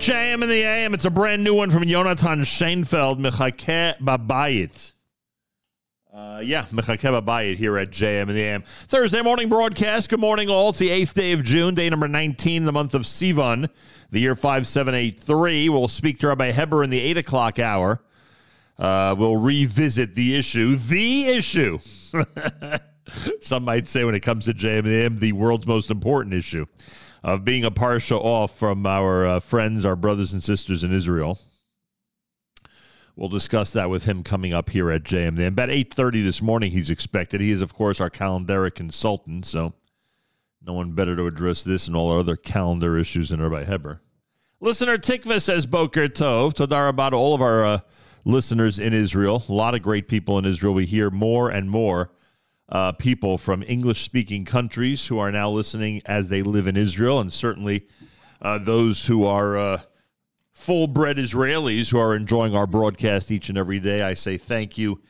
JM in the AM. It's a brand new one from Jonathan Schoenfeld, Mechake Babayit. Uh, yeah, Mechake Babayit here at JM in the AM. Thursday morning broadcast. Good morning, all. It's the 8th day of June, day number 19, the month of Sivan, the year 5783. We'll speak to Rabbi Heber in the 8 o'clock hour. Uh, we'll revisit the issue, the issue. Some might say when it comes to JM in the AM, the world's most important issue of being a parsha off from our uh, friends, our brothers and sisters in Israel. We'll discuss that with him coming up here at JMN. About 8.30 this morning he's expected. He is, of course, our calendaric consultant, so no one better to address this and all our other calendar issues than Rabbi Heber. Listener Tikva says, Boker Tov. Todar about all of our uh, listeners in Israel. A lot of great people in Israel. We hear more and more uh, people from English speaking countries who are now listening as they live in Israel, and certainly uh, those who are uh, full bred Israelis who are enjoying our broadcast each and every day. I say thank you,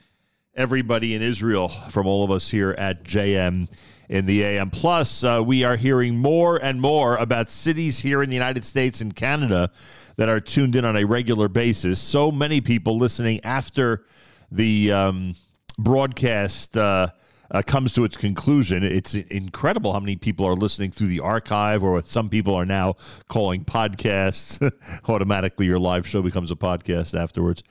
everybody in Israel, from all of us here at JM in the AM. Plus, uh, we are hearing more and more about cities here in the United States and Canada that are tuned in on a regular basis. So many people listening after the um, broadcast. Uh, comes to its conclusion. It's incredible how many people are listening through the archive, or what some people are now calling podcasts. Automatically, your live show becomes a podcast afterwards.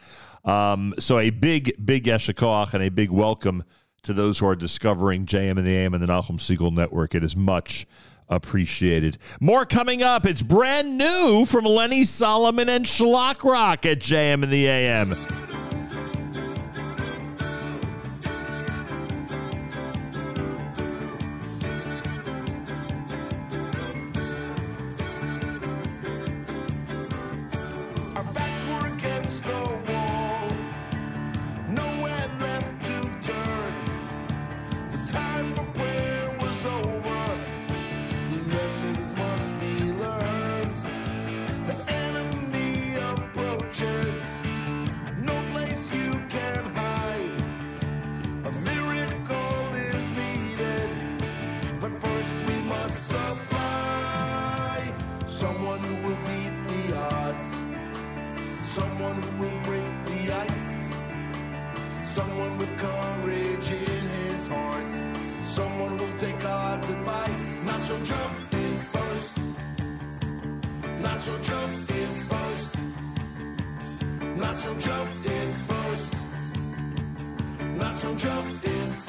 Um, so, a big, big eshikoach and a big welcome to those who are discovering JM and the AM and the Nachum Segal Network. It is much appreciated. More coming up. It's brand new from Lenny Solomon and Shlock Rock at JM and the AM. So jump in first. Not so jump in first. Not so jump in first. Not so jump in first.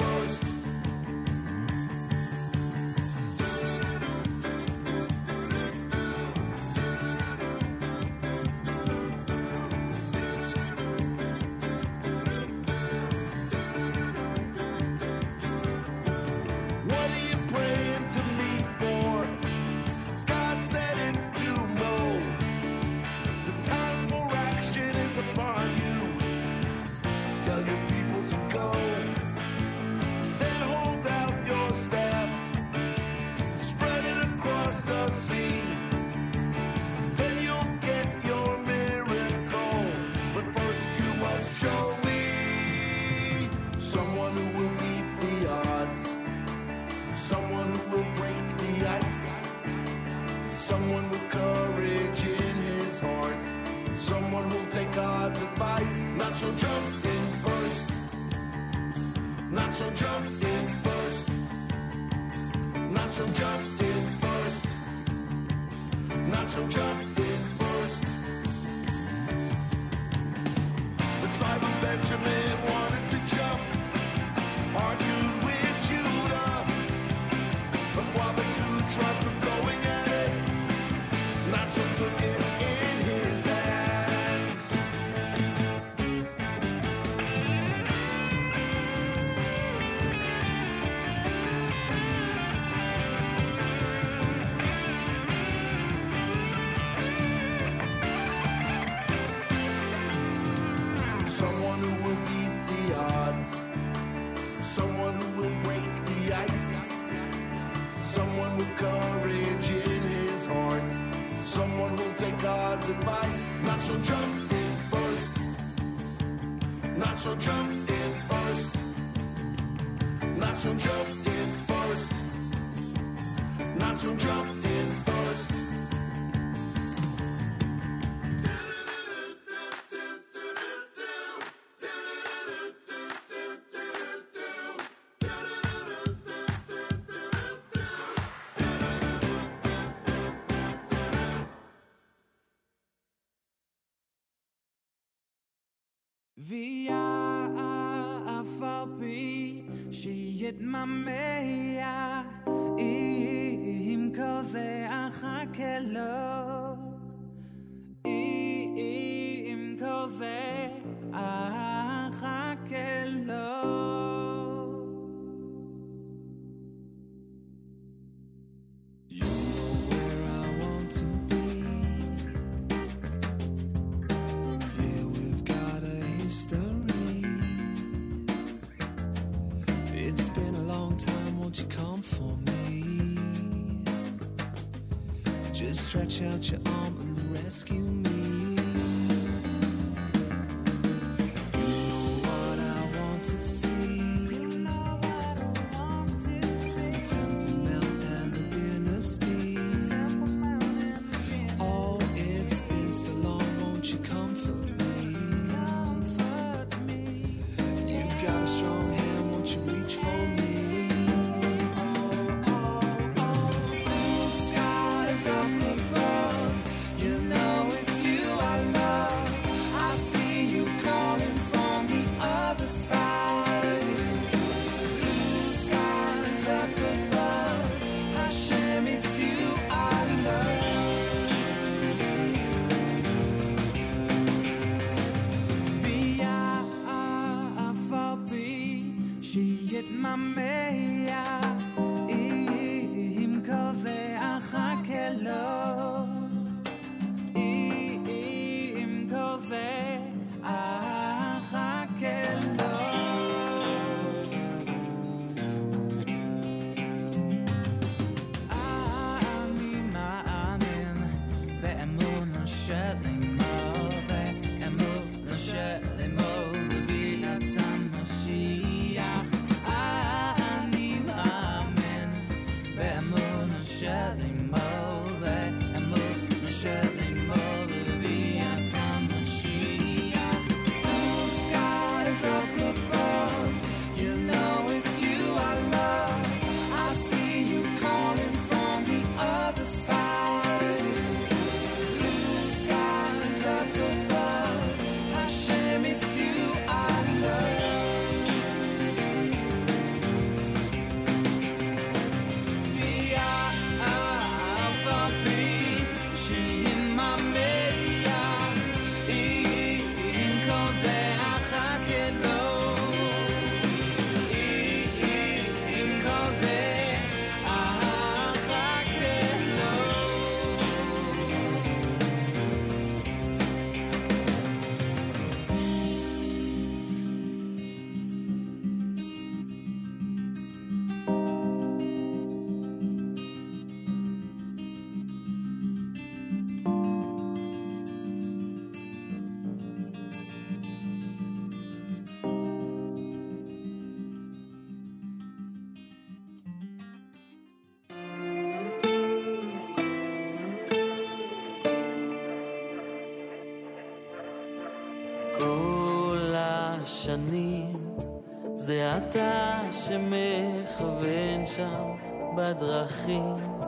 אתה שמכוון שם בדרכים,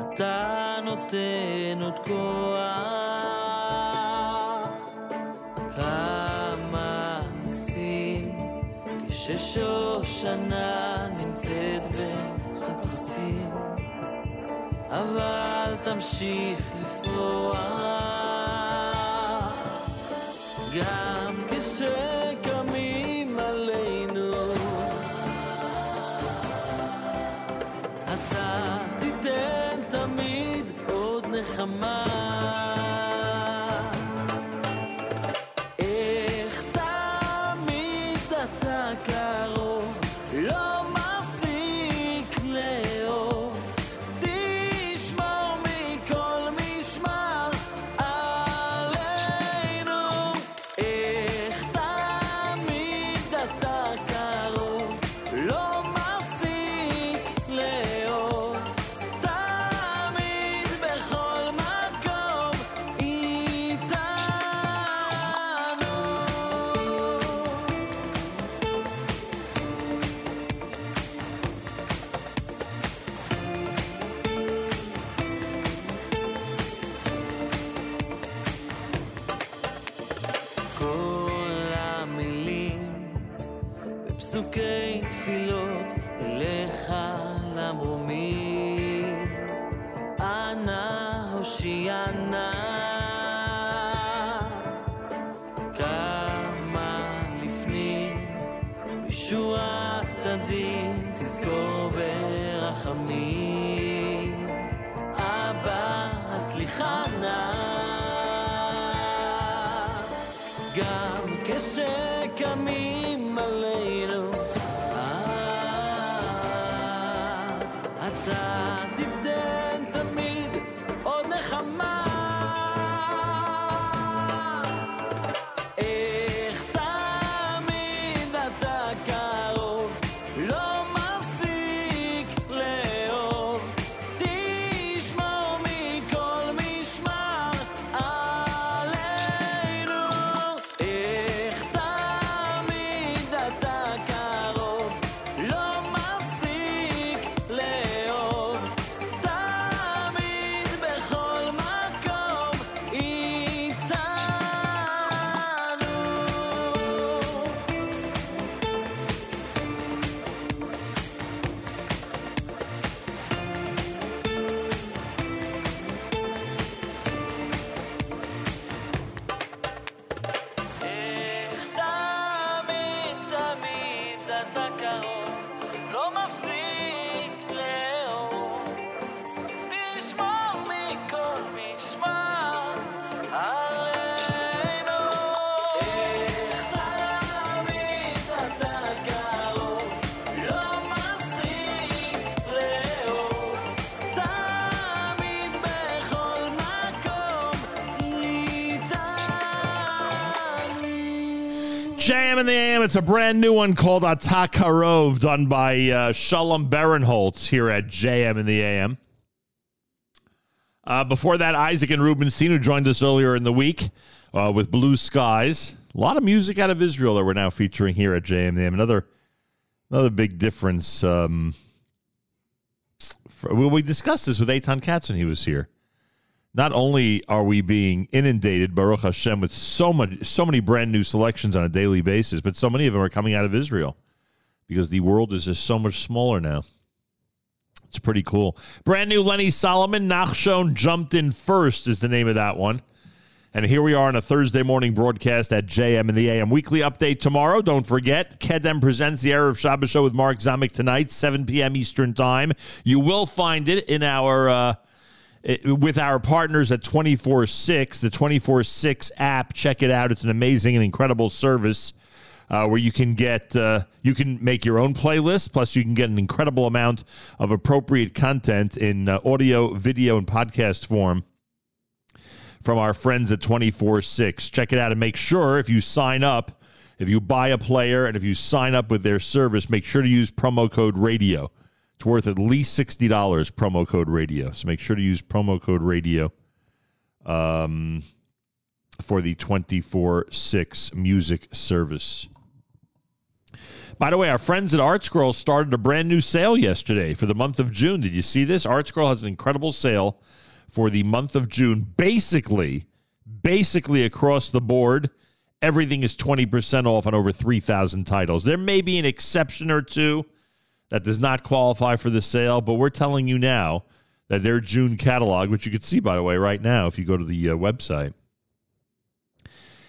אתה נותן עוד כוח. כמה ניסים כששושנה נמצאת בין אבל תמשיך לפרוח. גם 11 a.m. It's a brand new one called Atakarov, done by uh, Shalom Berenholtz here at JM in the AM. Uh, before that, Isaac and Rubenstein, who joined us earlier in the week uh, with Blue Skies. A lot of music out of Israel that we're now featuring here at JM. the AM. Another, another big difference. Um, for, well, we discussed this with Aton Katz when he was here not only are we being inundated, Baruch Hashem, with so much, so many brand new selections on a daily basis, but so many of them are coming out of Israel because the world is just so much smaller now. It's pretty cool. Brand new Lenny Solomon, Nachshon jumped in first is the name of that one. And here we are on a Thursday morning broadcast at JM in the AM. Weekly update tomorrow. Don't forget, Kedem presents the Erev Shabbos show with Mark Zamek tonight, 7 p.m. Eastern Time. You will find it in our uh, it- with our partners at 24 6, the 24 6 app. Check it out. It's an amazing and incredible service uh, where you can get, uh, you can make your own playlist, plus you can get an incredible amount of appropriate content in uh, audio, video, and podcast form from our friends at 24 6. Check it out and make sure if you sign up, if you buy a player and if you sign up with their service, make sure to use promo code radio. It's worth at least $60 promo code radio. So make sure to use promo code radio um, for the 24 6 music service. By the way, our friends at ArtScroll started a brand new sale yesterday for the month of June. Did you see this? ArtScroll has an incredible sale for the month of June. Basically, basically across the board, everything is 20% off on over 3,000 titles. There may be an exception or two that does not qualify for the sale, but we're telling you now that their June catalog, which you can see, by the way, right now if you go to the uh, website,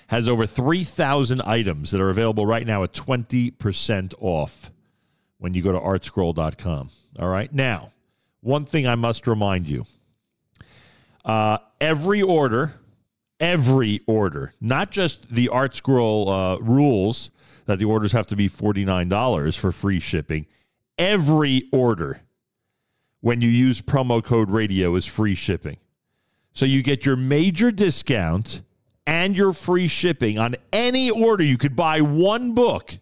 has over 3,000 items that are available right now at 20% off when you go to artscroll.com. All right. Now, one thing I must remind you uh, every order, every order, not just the ArtScroll uh, rules that the orders have to be $49 for free shipping, every order when you use promo code radio is free shipping. So you get your major discount and your free shipping on any order. You could buy one book.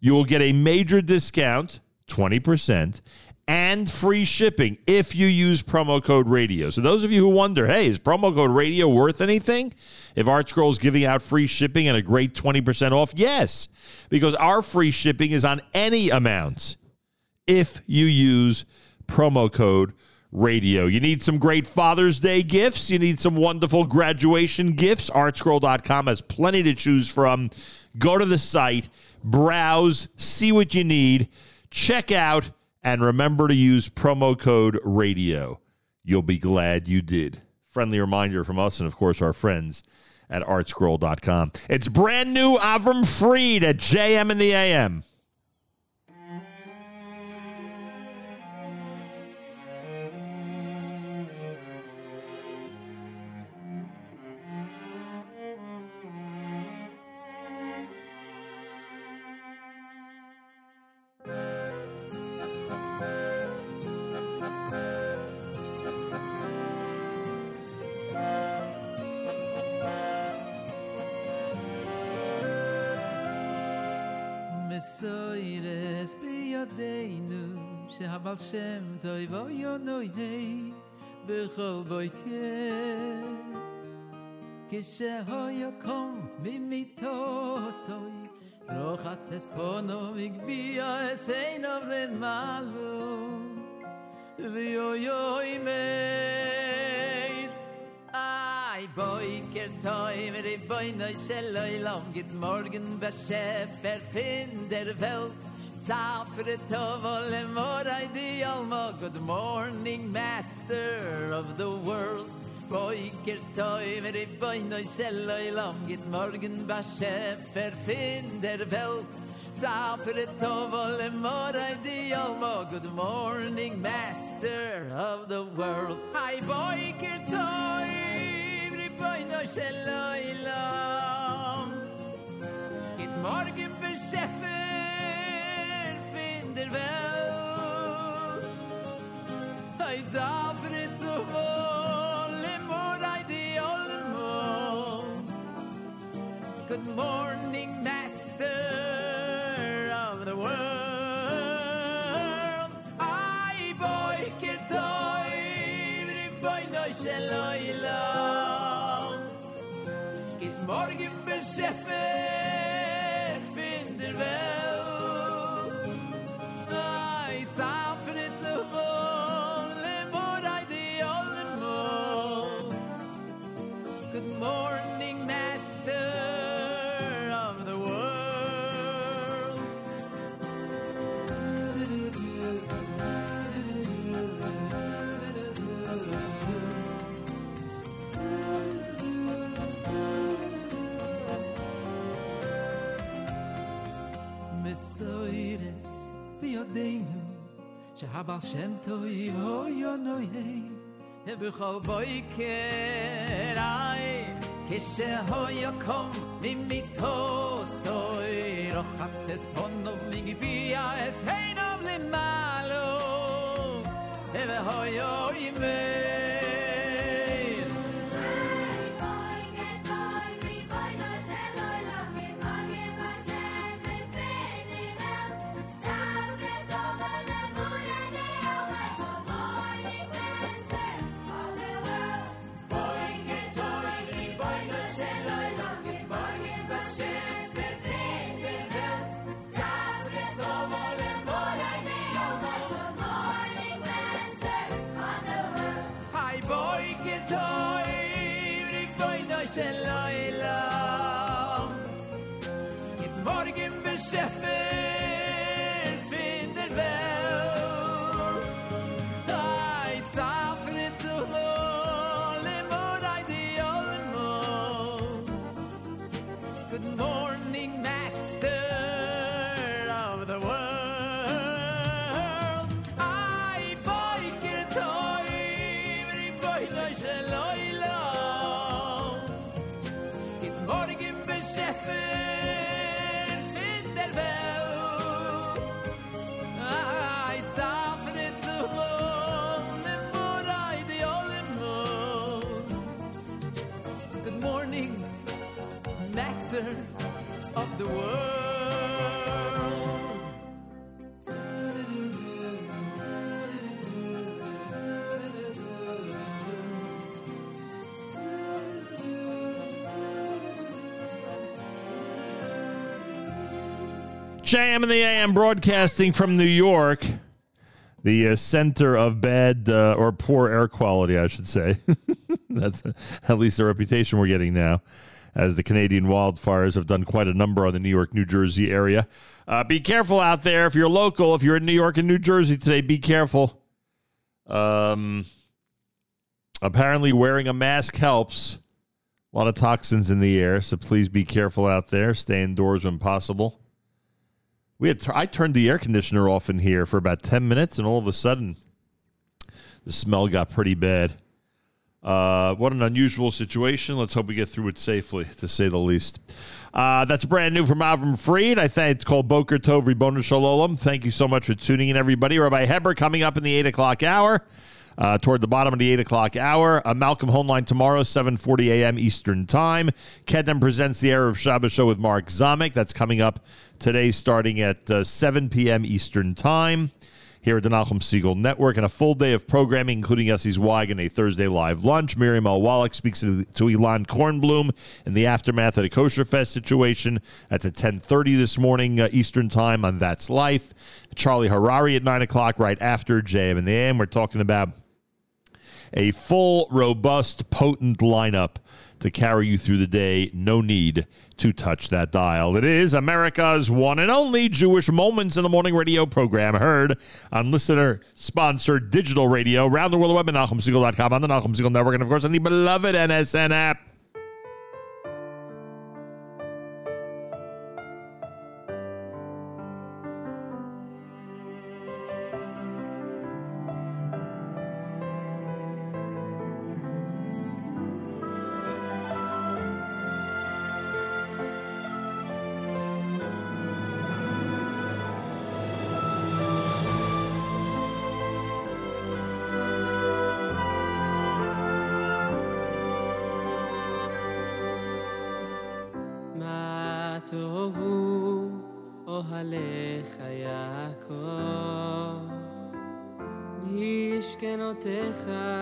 You will get a major discount, 20%, and free shipping if you use promo code radio. So those of you who wonder, hey, is promo code radio worth anything? If Art is giving out free shipping and a great 20% off, yes, because our free shipping is on any amounts if you use promo code radio. You need some great Father's Day gifts. You need some wonderful graduation gifts. Artscroll.com has plenty to choose from. Go to the site, browse, see what you need, check out, and remember to use promo code radio. You'll be glad you did. Friendly reminder from us and, of course, our friends at artscroll.com. It's brand new Avram Fried at JM in the AM. ידינו שהבל שם shem toy vo yo noy hey be khol vay ke ke she ho yo kom mi mi to soy ro khats es pono ik bi a sein of the malu vi yo me Ay boy ke toy mit boy no shelloy long git morgen welt Zafir tovo le moray di yalma Good morning, master of the world. Boiker toi meri boino i shello i lam Gitt morgen ba shefer fin der welt. Zafir tovo le moray di almo Good morning, master of the world. Ay boiker toi meri boino i shello i lam Gitt morgen ba shefer der Welt. Ei darf nit zu vol im ei di. Good morning, master of the world. I boi kir toi, vri boi noi se loi lo. Good morning, beschefer, fin der Welt. ידינו du שם תוי הוי אונוי ובכל yo no כשהוי יקום kho סוי ke אס פונוב ho אס kom למעלו mit אוי so i ro es ho i me no sheloila Git morgen beschefer master of the world JM and the AM broadcasting from New York, the uh, center of bad uh, or poor air quality, I should say. That's at least the reputation we're getting now. As the Canadian wildfires have done quite a number on the New York, New Jersey area. Uh, be careful out there. If you're local, if you're in New York and New Jersey today, be careful. Um, apparently, wearing a mask helps. A lot of toxins in the air, so please be careful out there. Stay indoors when possible. We had I turned the air conditioner off in here for about ten minutes, and all of a sudden, the smell got pretty bad. Uh, what an unusual situation. Let's hope we get through it safely, to say the least. Uh, that's brand new from Avram Fried. I think it's called Boker Tov Ribbono Shalom. Thank you so much for tuning in, everybody. Rabbi Heber coming up in the 8 o'clock hour. Uh, toward the bottom of the 8 o'clock hour. Uh, Malcolm Homeline tomorrow, 7.40 a.m. Eastern Time. Kedem presents the Erev Shabbos show with Mark Zamek. That's coming up today starting at uh, 7 p.m. Eastern Time here at the Nachum Segal Network, and a full day of programming, including Yossi Zweig and a Thursday live lunch. Miriam L. Wallach speaks to, to Elan Kornblum in the aftermath of the Kosher Fest situation. That's at 10.30 this morning uh, Eastern Time on That's Life. Charlie Harary at 9 o'clock right after JM and the AM. We're talking about a full, robust, potent lineup to carry you through the day. No need to touch that dial. It is America's one and only Jewish Moments in the Morning radio program, heard on listener sponsored digital radio around the world web at NachumSegal.com, on the Nachum Segal Network, and of course on the beloved NSN app. Uh...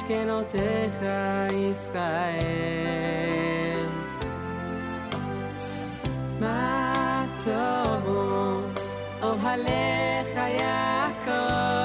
משכנותיך ישראל. מה טובו אוהליך יעקב,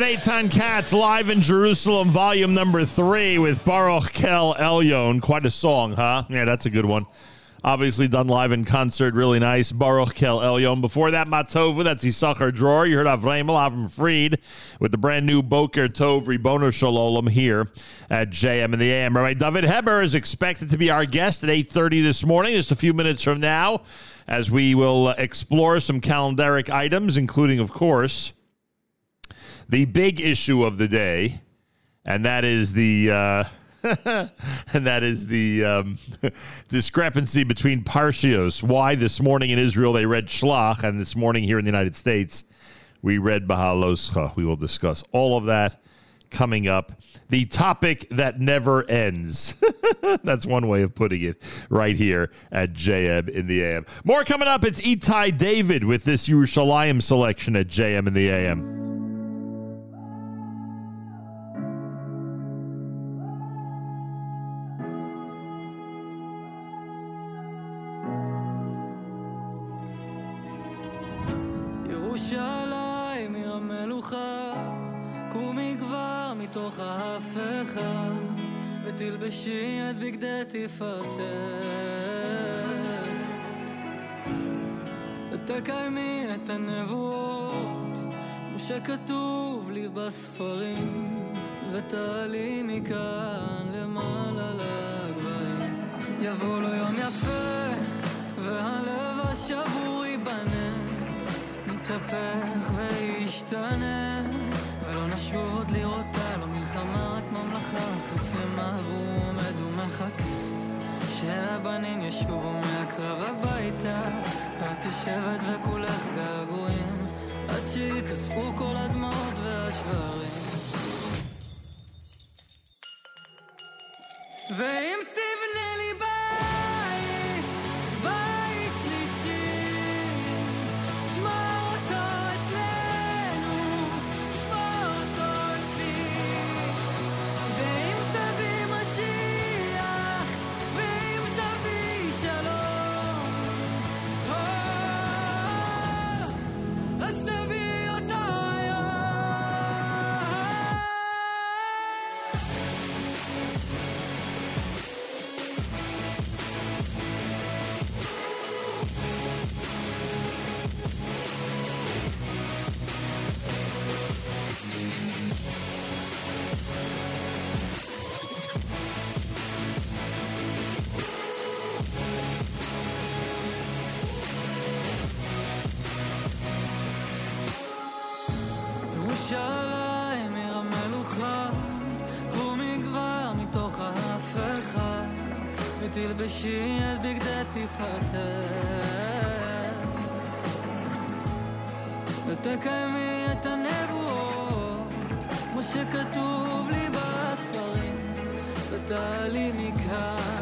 with Eitan Katz live in Jerusalem, volume number three with Baruch Kel Elyon. Quite a song, huh? Yeah, that's a good one. Obviously done live in concert, really nice. Baruch Kel Elyon. Before that, Matova, that's Yisachar Drawer. You heard Avremel Avram Fried with the brand new Boker Tov Ribono Shalom here at JM and the AM. Rabbi Dovid Heber is expected to be our guest at 8.30 this morning, just a few minutes from now, as we will explore some calendaric items, including, of course, the big issue of the day, and that is the uh, and that is the um, discrepancy between parshios. Why this morning in Israel they read Shlach, and this morning here in the United States we read Beha'aloscha. We will discuss all of that coming up. The topic that never ends. That's one way of putting it right here at JM in the AM. More coming up. It's Itai David with this Yerushalayim selection at JM in the AM. ותלבשי את בגדי תפארתך. ותקיימי את הנבואות, כמו שכתוב לי בספרים, ותעלי מכאן למעלה לגבהים. יבוא לו יום יפה, והלב השבור ייבנה. יתהפך וישתנה ולא נשוב עוד לראותה לא מלחמה רק ממלכה אחת שלמה והוא עומד ומחכה שהבנים ישובו מהקרב הביתה ואת יושבת וכולך געגועים. עד שיתאספו כל הדמעות והשברים. ואם תבנה לי בית, בגדי תפארתך. ותקיימי את הנבואות, כמו שכתוב לי בספרים, ותעלי מכאן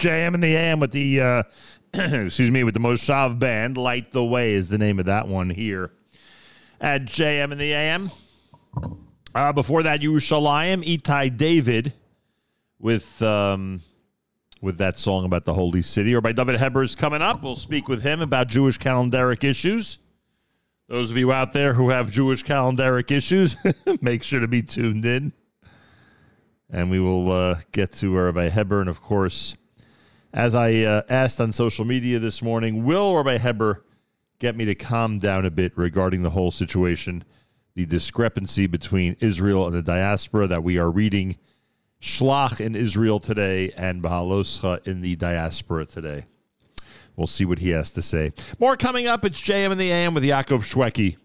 JM and the AM with the uh, excuse me with the Moshav band. Light the Way is the name of that one here at JM and the AM. Uh, before that, Yerushalayim, Itai David with um, with that song about the holy city. Rabbi Dovid Heber is coming up. We'll speak with him about Jewish calendaric issues. Those of you out there who have Jewish calendaric issues, make sure to be tuned in. And we will uh, get to Rabbi Heber. And of course, as I uh, asked on social media this morning, will Rabbi Heber get me to calm down a bit regarding the whole situation, the discrepancy between Israel and the diaspora that we are reading Shlach in Israel today and Beha'aloscha in the diaspora today. We'll see what he has to say. More coming up. It's JM in the AM with Yaakov Shwekey.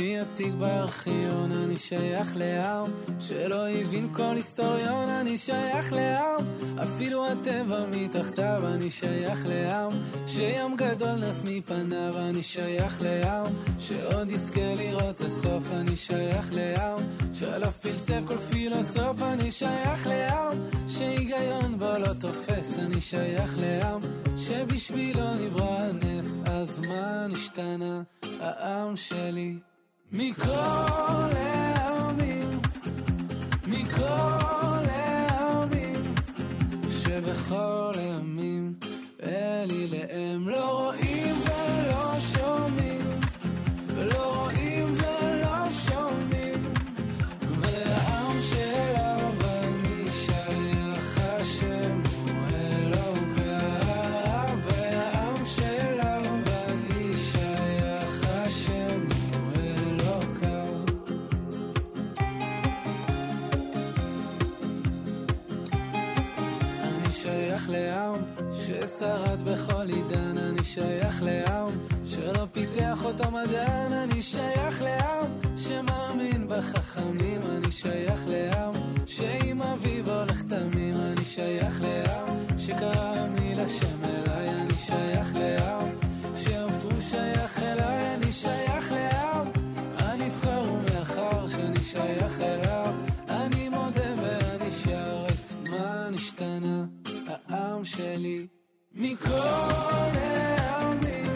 הכי עתיק בארכיון, אני שייך לעם שלא הבין כל היסטוריון, אני שייך לעם, אפילו הטבע מתחתיו, אני שייך לעם שים גדול נס מפניו, אני שייך לעם שעוד יזכה לראות הסוף, אני שייך לעם שעליו פלסף כל פילוסוף, אני שייך לעם שהיגיון בו לא תופס, אני שייך לעם שבשבילו נברא הנס, אז מה נשתנה? העם שלי? מכל העמים, מכל העמים, שבכל הימים אלי להם לא רואים ששרד בכל עידן, אני שייך לעם שלא פיתח אותו מדען, אני שייך לעם שמאמין בחכמים, אני שייך לעם שעם אביו הולך תמים, אני שייך לעם שקרא מילה שם אליי, אני שייך לעם שאף הוא שייך אליי, אני שייך לעם. הנבחר ומאחר שאני שייך אליו, אני מודה ואני שר את מה נשתנה העם שלי Nicole, help me.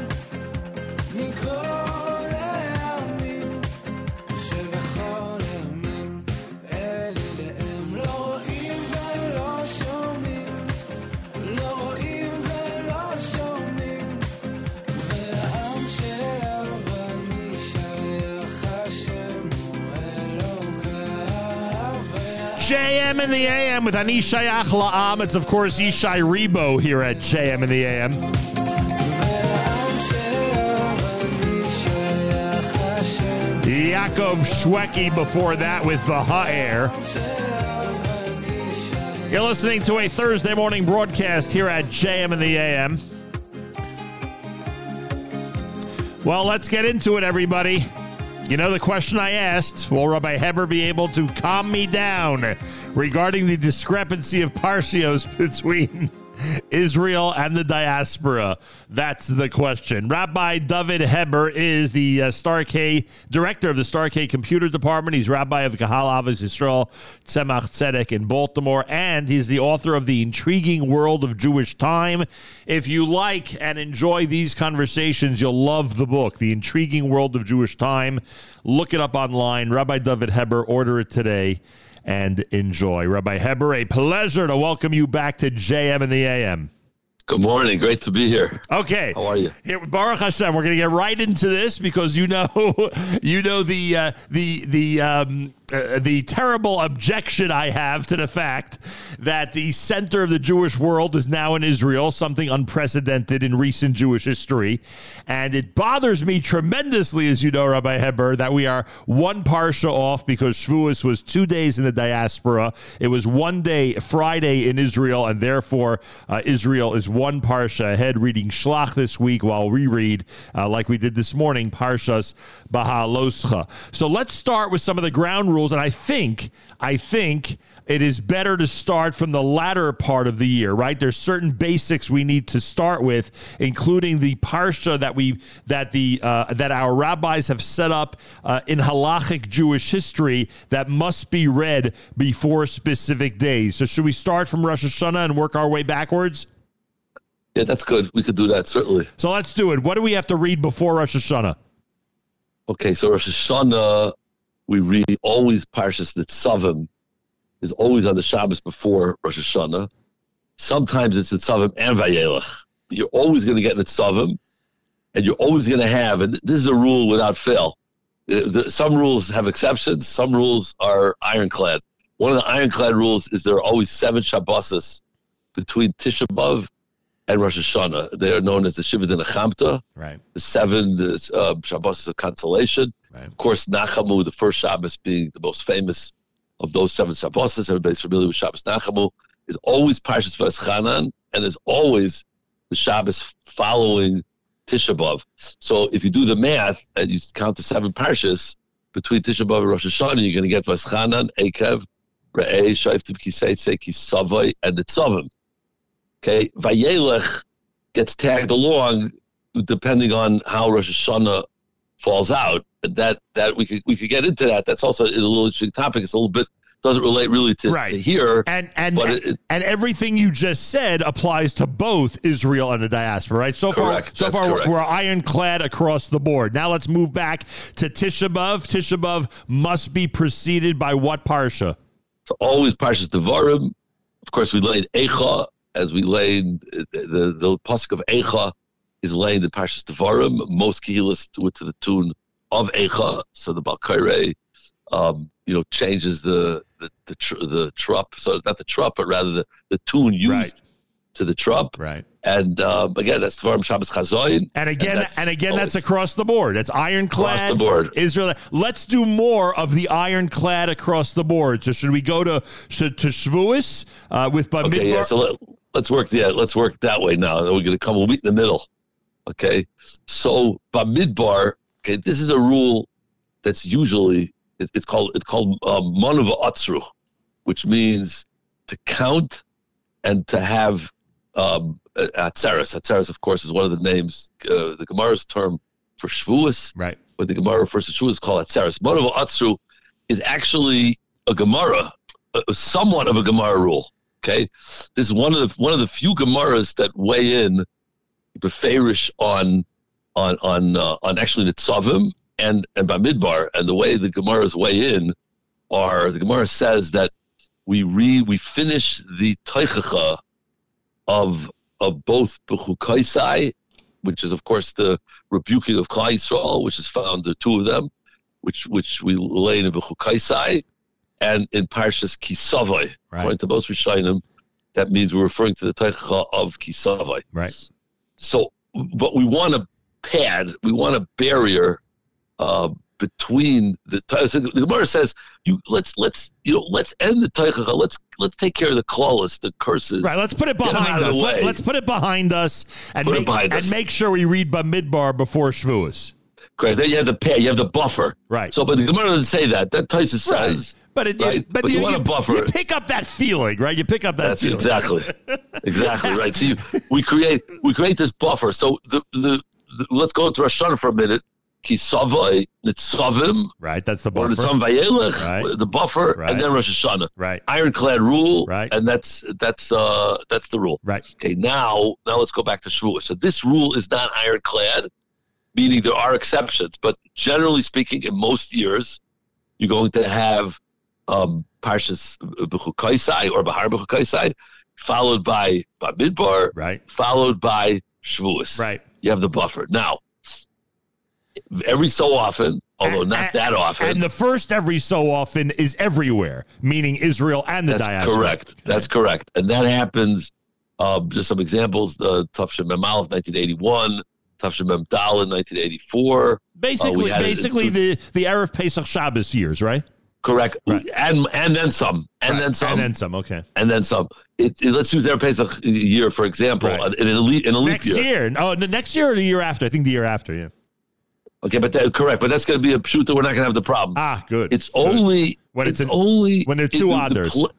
JM in the AM with Ani Shayach La'am. It's, of course, Yishai Ribo here at JM in the AM. Yaakov Shwekey before that with the Ha'er. You're listening to a Thursday morning broadcast here at JM in the AM. Well, let's get into it, everybody. You know the question I asked Will Rabbi Heber be able to calm me down regarding the discrepancy of Parsios between Israel and the diaspora? That's the question. Rabbi Dovid Heber is the uh, Star K director of the Star K Computer Department. He's rabbi of Kahal Avos Yisrael Tzemach Tzedek in Baltimore, and he's the author of The Intriguing World of Jewish Time. If you like and enjoy these conversations, you'll love the book, The Intriguing World of Jewish Time. Look it up online. Rabbi Dovid Heber, order it today and enjoy. Rabbi Heber, a pleasure to welcome you back to JM and the AM. Good morning. Great to be here. Okay. How are you? Here, Baruch Hashem, we're going to get right into this because you know, you know the uh, the the um, uh, the terrible objection I have to the fact that the center of the Jewish world is now in Israel, something unprecedented in recent Jewish history. And it bothers me tremendously, as you know, Rabbi Heber, that we are one parsha off because Shavuos was two days in the diaspora. It was one day, Friday in Israel, and therefore uh, Israel is one parsha ahead, reading Shlach this week while we read, uh, like we did this morning, Parshas Beha'aloscha. So let's start with some of the ground rules, and I think, I think it is better to start from the latter part of the year, right? There's certain basics we need to start with, including the parsha that we that the uh, that our rabbis have set up uh, in halachic Jewish history that must be read before specific days. So should we start from Rosh Hashanah and work our way backwards? Yeah, that's good. We could do that certainly. So let's do it. What do we have to read before Rosh Hashanah? Okay, so Rosh Hashanah, we read always Parshas Nitzavim is always on the Shabbos before Rosh Hashanah. Sometimes it's Nitzavim and Vayelach. You're always going to get Nitzavim, and you're always going to have, and this is a rule without fail. Uh, Some rules have exceptions. Some rules are ironclad. One of the ironclad rules is there are always seven Shabboses between Tisha B'Av and Rosh Hashanah. They are known as the Shiva Dinachamta Right. the seven uh, Shabbos of consolation. Of course, Nachamu, the first Shabbos being the most famous of those seven Shabbos. Everybody's familiar with Shabbos Nachamu. Is always Parshas Vaschanan and is always the Shabbos following Tisha B'av. So if you do the math and you count the seven Parshas between Tisha B'av and Rosh Hashanah, you're going to get Vaschanan, Ekev, Re'eh, Shaiftim, Kiseitse, Kisavai, and the Nitzavim. Okay, Vayelech gets tagged along depending on how Rosh Hashanah falls out. That that we could we could get into that. That's also a little interesting topic. It's a little bit doesn't relate really to, to here. And and but and, it, and everything you just said applies to both Israel and the diaspora, right? So Correct. far, so That's far correct. we're ironclad across the board. Now let's move back to Tisha B'av. Tisha B'av must be preceded by what parsha? so always Parshas Devarim. Of course, we laid Echa as we laid the the, the pasuk of Echa is laid in Parshas Devarim. Most kehilas do it to the tune of Echa. So the Baal Koreh, um, you know, changes the the the, tr- the trup. So not the trup, but rather the, the tune used to the trup. Right. And um, again, that's Devarim Shabbos Chazoin. And again, and, that's again, always- that's across the board. It's ironclad Across the board. Israel. Let's do more of the ironclad across the board. So should we go to to, to Shavuos uh, with Bamidbar? Okay, yeah. So let, let's work. Yeah, let's work that way now. We're going to come. We'll meet in the middle. Okay. So Bamidbar. Okay, this is a rule that's usually it, it's called it's called um, manuva atzru, which means to count and to have um, atzeres. Atzeres, of course, is one of the names. Uh, the Gemara's term for Shavuos. Right. But the Gemara refers to Shavuos is called atzeres. Manuva atzru is actually a Gemara, a- somewhat of a Gemara rule. Okay, this is one of the one of the few Gemaras that weigh in beferish on on on uh, on actually the Tzavim and and Bamidbar, and the way the Gemaras weigh in are the Gemara says that we read we finish the Teichacha of of both Bechukaisai, which is of course the rebuking of Klal Yisrael, which is found the two of them, which which we lay in Bechukaisai, and in Parshas Kisavai. Right. According to most Rishonim, that means we're referring to the Teichacha of Kisavai. Right. So, but we want a pad, we want a barrier uh, between the. So the Gemara says, "You let's let's you know let's end the Teichacha. Let's let's take care of the klalos, the curses. Right, let's put it behind us. Let, us put it behind us and Put make and us. make sure we read Bamidbar before Shavuos. Great. Then you have the pad, you have the buffer. Right. So, but the Gemara doesn't say that. That Taisa says. But it, right? but, you, you, want a buffer. You pick up that feeling, right? You pick up that That's feeling. exactly, exactly right. So you, we create we create this buffer. So the, the let's go to Rosh Hashanah for a minute. Kisavai nitzavim. Right, that's the Or buffer. nitzavim vayelech, Right. the buffer, Right. and then Rosh Hashanah. Right. Ironclad rule. Right. And that's that's uh that's the rule. Right. Okay. Now now let's go back to Shavuot. So this rule is not ironclad, meaning there are exceptions, but generally speaking, in most years, you're going to have um, Parshas Bechukaisai or Bahar Bechukaisai, followed by Bamidbar, right, followed by Shavuos. Right. You have the buffer. Now, every so often, although not that often. And the first every so often is everywhere, meaning Israel and the That's diaspora. correct. That's correct. And that happens. Uh, just some examples: the Tufshin Mem Aleph, 1981, Tufshin Mem Dal in 1984. Uh, Basically, it basically two- the the Erev Pesach Shabbos years, right? correct, and and then some, and then some, And then some. Okay. and then some. It, it- let's use their Pesach year for example. In a leap, in a leap Next year. year. Oh, the next year or the year after? I think the year after. Yeah. Okay, but that, correct, but that's going to be a shoot that we're not going to have the problem. Ah, good. It's only When it's it's, an- only when they're two the- the others. pl-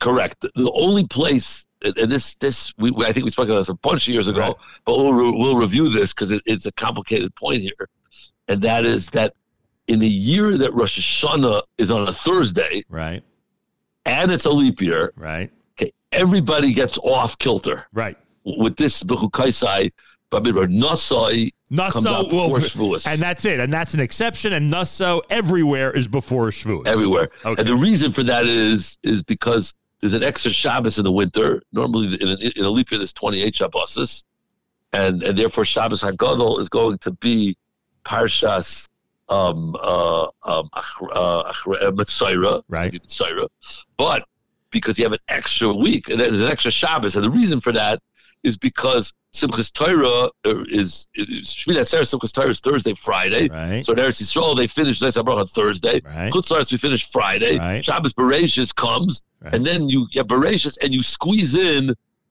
correct. The, the only place, and this this we, I think we spoke about this a bunch of years ago, Right. but we'll re- we'll review this because it, it's a complicated point here, and that is that in the year that Rosh Hashanah is on a Thursday, right, and it's a leap year, right, everybody gets off kilter, right. With this Bechukaisai, Babir Nasai comes out will, before Shavuos. and that's it, and that's an exception. And Naso everywhere is before Shavuos. everywhere. Okay. And the reason for that is is because there's an extra Shabbos in the winter. Normally, in a, in a leap year, there's 28 Shabbos, and and therefore Shabbos Hagadol is going to be Parshas um, uh, um, Ach- uh, Ach- uh, Metzaira, right? Metzaira, but because you have an extra week and there's an extra Shabbos, and the reason for that is because Simchas Torah uh, is, Shmini Atzeres Simchas Torah is Thursday, Friday. Right. So in Eretz Yisrael they finish Zos HaBracha on Thursday. Right. Chutz we finish Friday. Right. Shabbos Bereshis comes, and then you get Bereshis and you squeeze in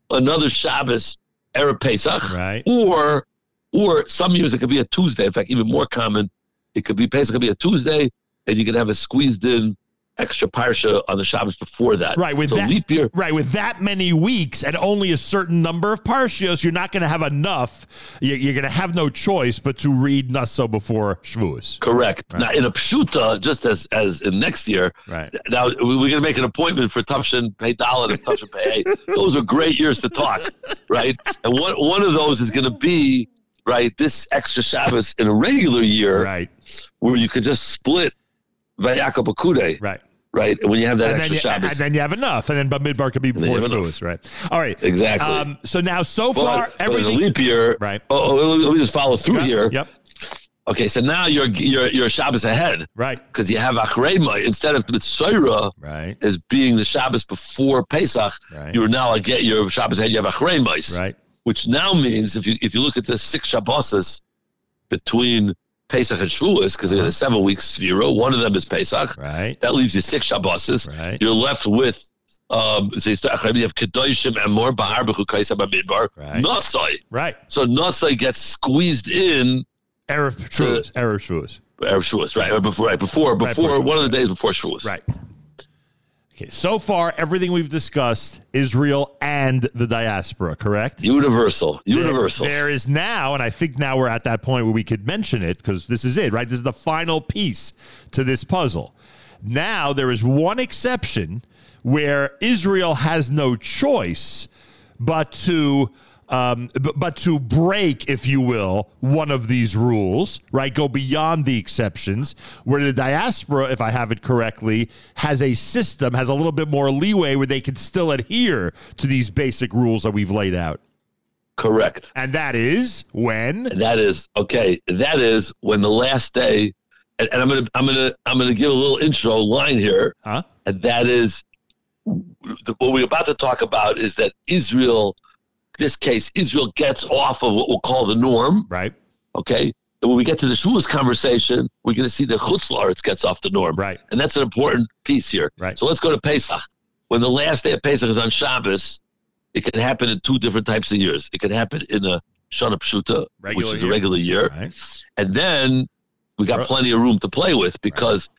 another Shabbos Erev Pesach. Right. Or or some years it could be a Tuesday. In fact, even more common, it could be Pesach could be a Tuesday, and you can have a squeezed in extra parsha on the Shabbos before that. Right, with so that leap year. right with that many weeks and only a certain number of parshios, you're not going to have enough. You- You're going to have no choice but to read Naso before Shavuos. Correct. Now, in a pshuta, just as as in next year, right? Now we- we're going to make an appointment for Tufshin Pei Dalit and Tufshin Pei. Those are great years to talk, right? And one one of those is going to be right this extra Shabbos in a regular year, right? Where you could just split Vayakhel Pekudei, right? Right, when you have that and, extra you, Shabbos, and then you have enough, and then Bamidbar could be before. Shavuos, right? All right, Exactly. Um, so now, so But- far, but everything leap year, right? Oh, oh, let me just follow through here. Yep. Okay, so now you're you're you're Shabbos ahead, right? Because you have Achrema instead of Mitzvah, right? As being the Shabbos before Pesach, Right. you're now get your Shabbos ahead. You have Achrema, right? Which now means if you if you look at the six Shabbos between Pesach and Shavuos, because Uh-huh. there's a seven week Sphira, one of them is Pesach, right? That leaves you six Shabbos. Right. You're left with. Um, so you have Kedoshim and more Bahar B'chukaisa B'midbar Right. Nasai. Right. So Nasai gets squeezed in Erev Shavuos, Erev Shavuos. Erev Shavuos, right? Or before, right before, Right, before before one of the days before Shavuos. Right. Okay, so far everything we've discussed, Israel and the diaspora, correct? Universal, universal. There, there is now, and I think now we're at that point where we could mention it because this is it, right? This is the final piece to this puzzle. Now there is one exception where Israel has no choice but to um, b- but to break, if you will, one of these rules, right? Go beyond the exceptions, where the diaspora, if I have it correctly, has a system, has a little bit more leeway where they can still adhere to these basic rules that we've laid out. Correct. And that is when? That is okay. That is when the last day, and, and I'm gonna, I'm gonna, I'm gonna give a little intro line here. Huh? And that is the, what we're about to talk about is that Israel, this case, Israel gets off of what we'll call the norm. Right. Okay. And when we get to the Shavuos conversation, we're going to see that Chutz La'aretz gets off the norm. Right. And that's an important piece here. Right. So let's go to Pesach. When the last day of Pesach is on Shabbos, it can happen in two different types of years. It can happen in a Shana Pshuta, which is year. a regular year. Right. And then we got plenty of room to play with because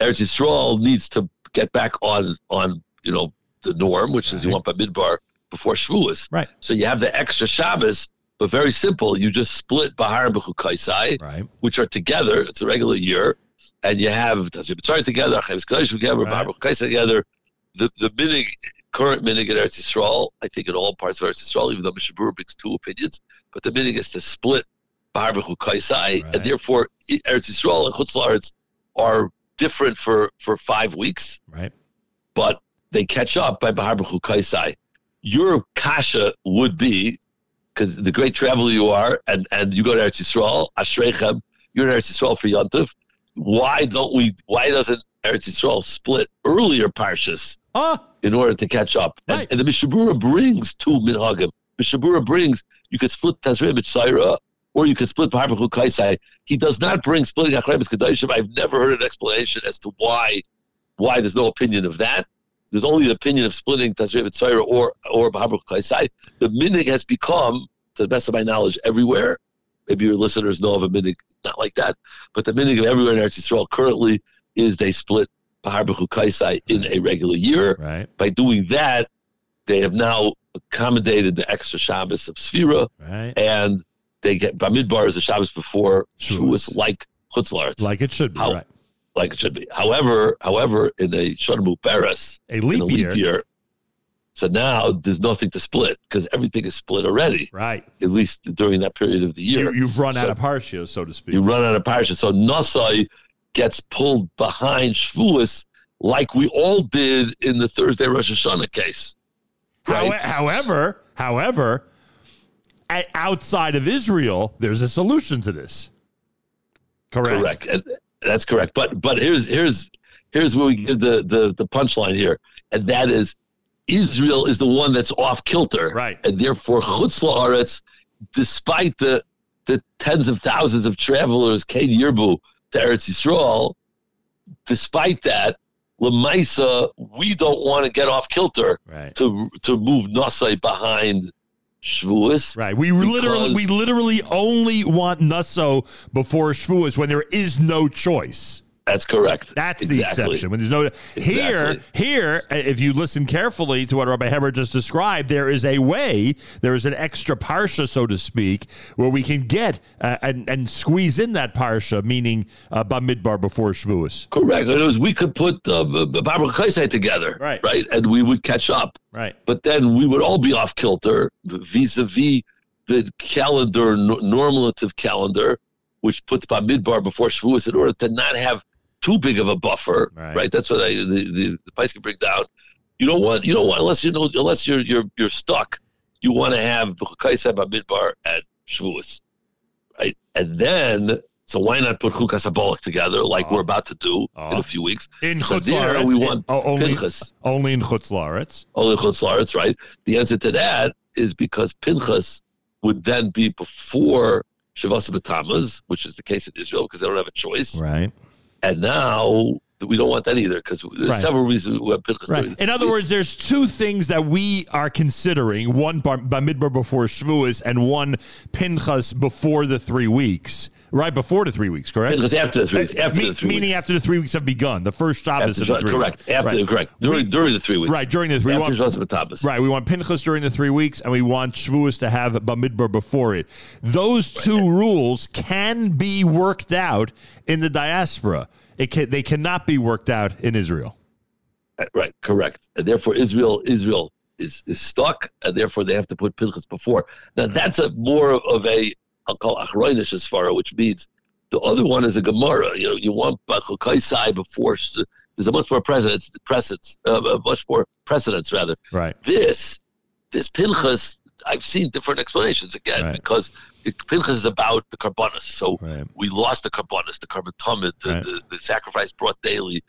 Eretz Yisrael needs to get back on on you know the norm, which is you want Bamidbar before Shavuos. Right. So you have the extra Shabbos, but very simple. You just split Bahar and Bechukaisai, right. which are together. It's a regular year, and you have Tazir B'tzar together, Chavis Kodesh together, Bahar Bechukaisai together. The the minig current minig in Eretz Yisrael, I think in all parts of Eretz Yisrael, even though Mishnah Berurah brings two opinions, but the minig is to split Bahar Bechukaisai, and therefore Eretz Yisrael and Chutz La'aretz are different for for five weeks Right. but they catch up by Bahar Kaisai. Your kasha would be because the great traveler you are, and and you go to Eretz Yisrael, Ashreichem, you're in Eretz Yisrael for Yontif. why don't we? Why doesn't Eretz Yisrael split earlier parshas ah! in order to catch up? And, and the Mishnah Berurah brings two minhagim. Mishnah Berurah brings you could split Tazrei Mitzayra or you could split Baruch Kaisai. He does not bring splitting Achremis Kedoshim. I've never heard an explanation as to why why there's no opinion of that. There's only an opinion of splitting Tazrei Mitzayra or or Baruch Kaisai. The minig has become, to the best of my knowledge, everywhere. Maybe your listeners know of a minig not like that, but the minig of everywhere in Eretz Yisrael currently is they split Bahar B'chu Kaisai in a regular year. Right. By doing that, they have now accommodated the extra Shabbos of Sfira, Right. and they get Bamidbar is the Shabbos before Shavuos, like Chutzlaritz. Like it should be, right. Like it should be. However, however, in a Shana Me'uberes, A leap in year. so now there's nothing to split because everything is split already. Right. At least during that period of the year. You, you've run out of parsha, so to speak. you run out of parsha. So Nasai gets pulled behind Shavuos like we all did in the Thursday Rosh Hashanah case. How- right? however, however, outside of Israel, there's a solution to this. Correct. Correct. And that's correct. But but here's here's here's where we give the the the punchline here, and that is Israel is the one that's off kilter, right? And therefore, Chutz La'aretz, despite the the tens of thousands of travelers came Yerbu to Eretz Yisrael, despite that, Lemaisa, we don't want to get off kilter right. to to move Nasai behind Shavuos. Right. We literally we literally only want Nusso before Shavuos when there is no choice. That's correct. That's the exception. When there's no here, Exactly. here, if you listen carefully to what Rabbi Heber just described, there is a way, there is an extra parsha, so to speak, where we can get uh, and and squeeze in that parsha, meaning uh, Bamidbar before Shavuos. Correct. It was we could put uh, Barbara Kaisai together, Right. Right, and we would catch up. Right. But then we would all be off kilter vis-a-vis the calendar, no- normative calendar, which puts Bamidbar before Shavuos in order to not have too big of a buffer. Right. That's what I, the the the price can bring down. You don't want you don't want unless you know unless you're you're you're stuck. You want to have Kaisai Bamidbar at Shavuos, right? And then. So why not put Chukas Abolak together like we're ah. about to do ah. in a few weeks? In So Chutz there La'aretz, we in- want oh, only, Pinchas. only in Chutzlaretz. Only La'aretz, right? The answer to that is because Pinchas would then be before Shavas B'Tamaz, which is the case in Israel because they don't have a choice. Right. And now we don't want that either because there's Right. several reasons we have Pinchas Right. In other words, there's two things that we are considering: one bar, Bamidbar before Shavuos, and one Pinchas before the three weeks. Right before the three weeks, correct? Pinchas after the three weeks, Uh, after me- the three meaning weeks. after the three weeks have begun. The first Shabbos After of the three correct. weeks. After Right. correct. During during the three weeks. Right, during the three After we. Right, we want Pinchas during the three weeks, and we want Shavuos to have Bamidbar before it. Those two rules can be worked out in the diaspora. It can, they cannot be worked out in Israel. Uh, Right, correct. And therefore, Israel Israel is is stuck, and therefore they have to put Pinchas before. Now that's a more of a I'll call Achroinish Svara, which means the other one is a Gemara. You know, you want Bachukaisai before. There's a much more precedence, precedence, uh, much more precedence rather. Right. This this Pinchas, I've seen different explanations again because it, Pinchas is about the Karbonis. So we lost the Karbonis, the Korban Tamid, the, Right. the, the sacrifice brought daily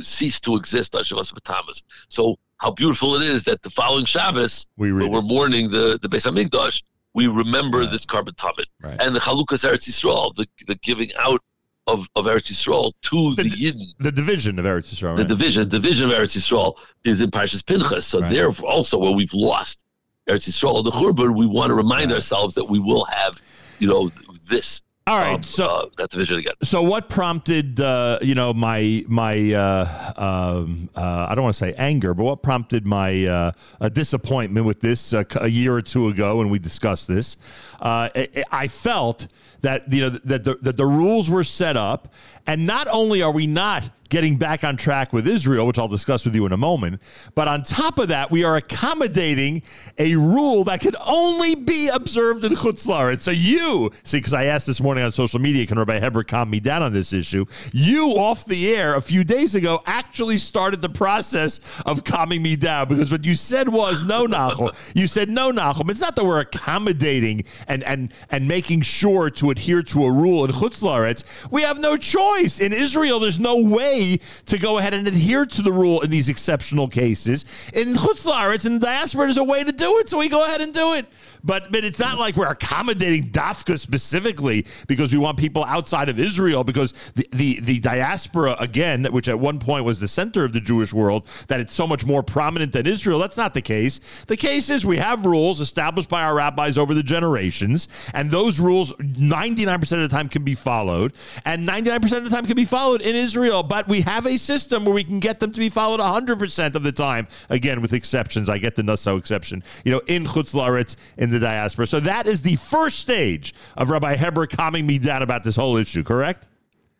ceased to exist on Shavuos B'Tamas. So how beautiful it is that the following Shabbos, we we're mourning the, the Beis Hamikdash, we remember this Korban Tamid. Right. And the Chalukas Eretz Yisrael, the, the giving out of, of Eretz Yisrael to the, Yidden. The division of Eretz Yisrael. The right? division, division of Eretz Yisrael is in Parshas Pinchas. So Right. there also where we've lost Eretz Yisrael, the Churban, we want to remind ourselves that we will have, you know, this. All right, um, so uh, that division again. So what prompted uh, you know my my uh, um, uh, I don't want to say anger, but what prompted my uh, disappointment with this uh, a year or two ago when we discussed this? Uh, I, I felt that you know that the, that the rules were set up, and not only are we not getting back on track with Israel, which I'll discuss with you in a moment. But on top of that, we are accommodating a rule that can only be observed in Chutzlaretz. So you, see, because I asked this morning on social media, can Rabbi Heber calm me down on this issue? You, off the air a few days ago, actually started the process of calming me down because what you said was, no, Nachum. You said, no, Nachum. It's not that we're accommodating and, and, and making sure to adhere to a rule in Chutzlaretz. We have no choice. In Israel, there's no way to go ahead and adhere to the rule in these exceptional cases. In Chutz La'aretz, in diaspora, there's a way to do it, so we go ahead and do it. But but it's not like we're accommodating Dafka specifically because we want people outside of Israel because the, the, the diaspora, again, which at one point was the center of the Jewish world, that it's so much more prominent than Israel. That's not the case. The case is we have rules established by our rabbis over the generations, and those rules 99% of the time can be followed, and 99% of the time can be followed in Israel. But we have a system where we can get them to be followed 100% of the time, again, with exceptions. I get the Naso exception, you know, in Chutz La'aretz, in the diaspora. So that is the first stage of Rabbi Heber calming me down about this whole issue, correct?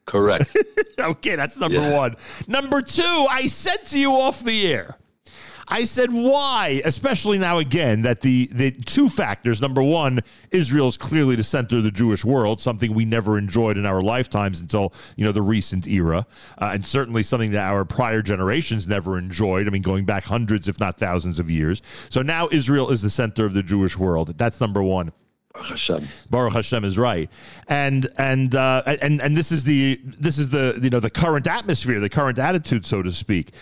Correct. okay, that's number Yeah. one. Number two, I said to you off the air, I said why, especially now again, that the the two factors. Number one, Israel is clearly the center of the Jewish world, something we never enjoyed in our lifetimes until you know the recent era, uh, and certainly something that our prior generations never enjoyed. I mean, going back hundreds, if not thousands, of years. So now Israel is the center of the Jewish world. That's number one. Hashem. Baruch Hashem is right, and and uh, and and this is the this is the you know the current atmosphere, the current attitude, so to speak.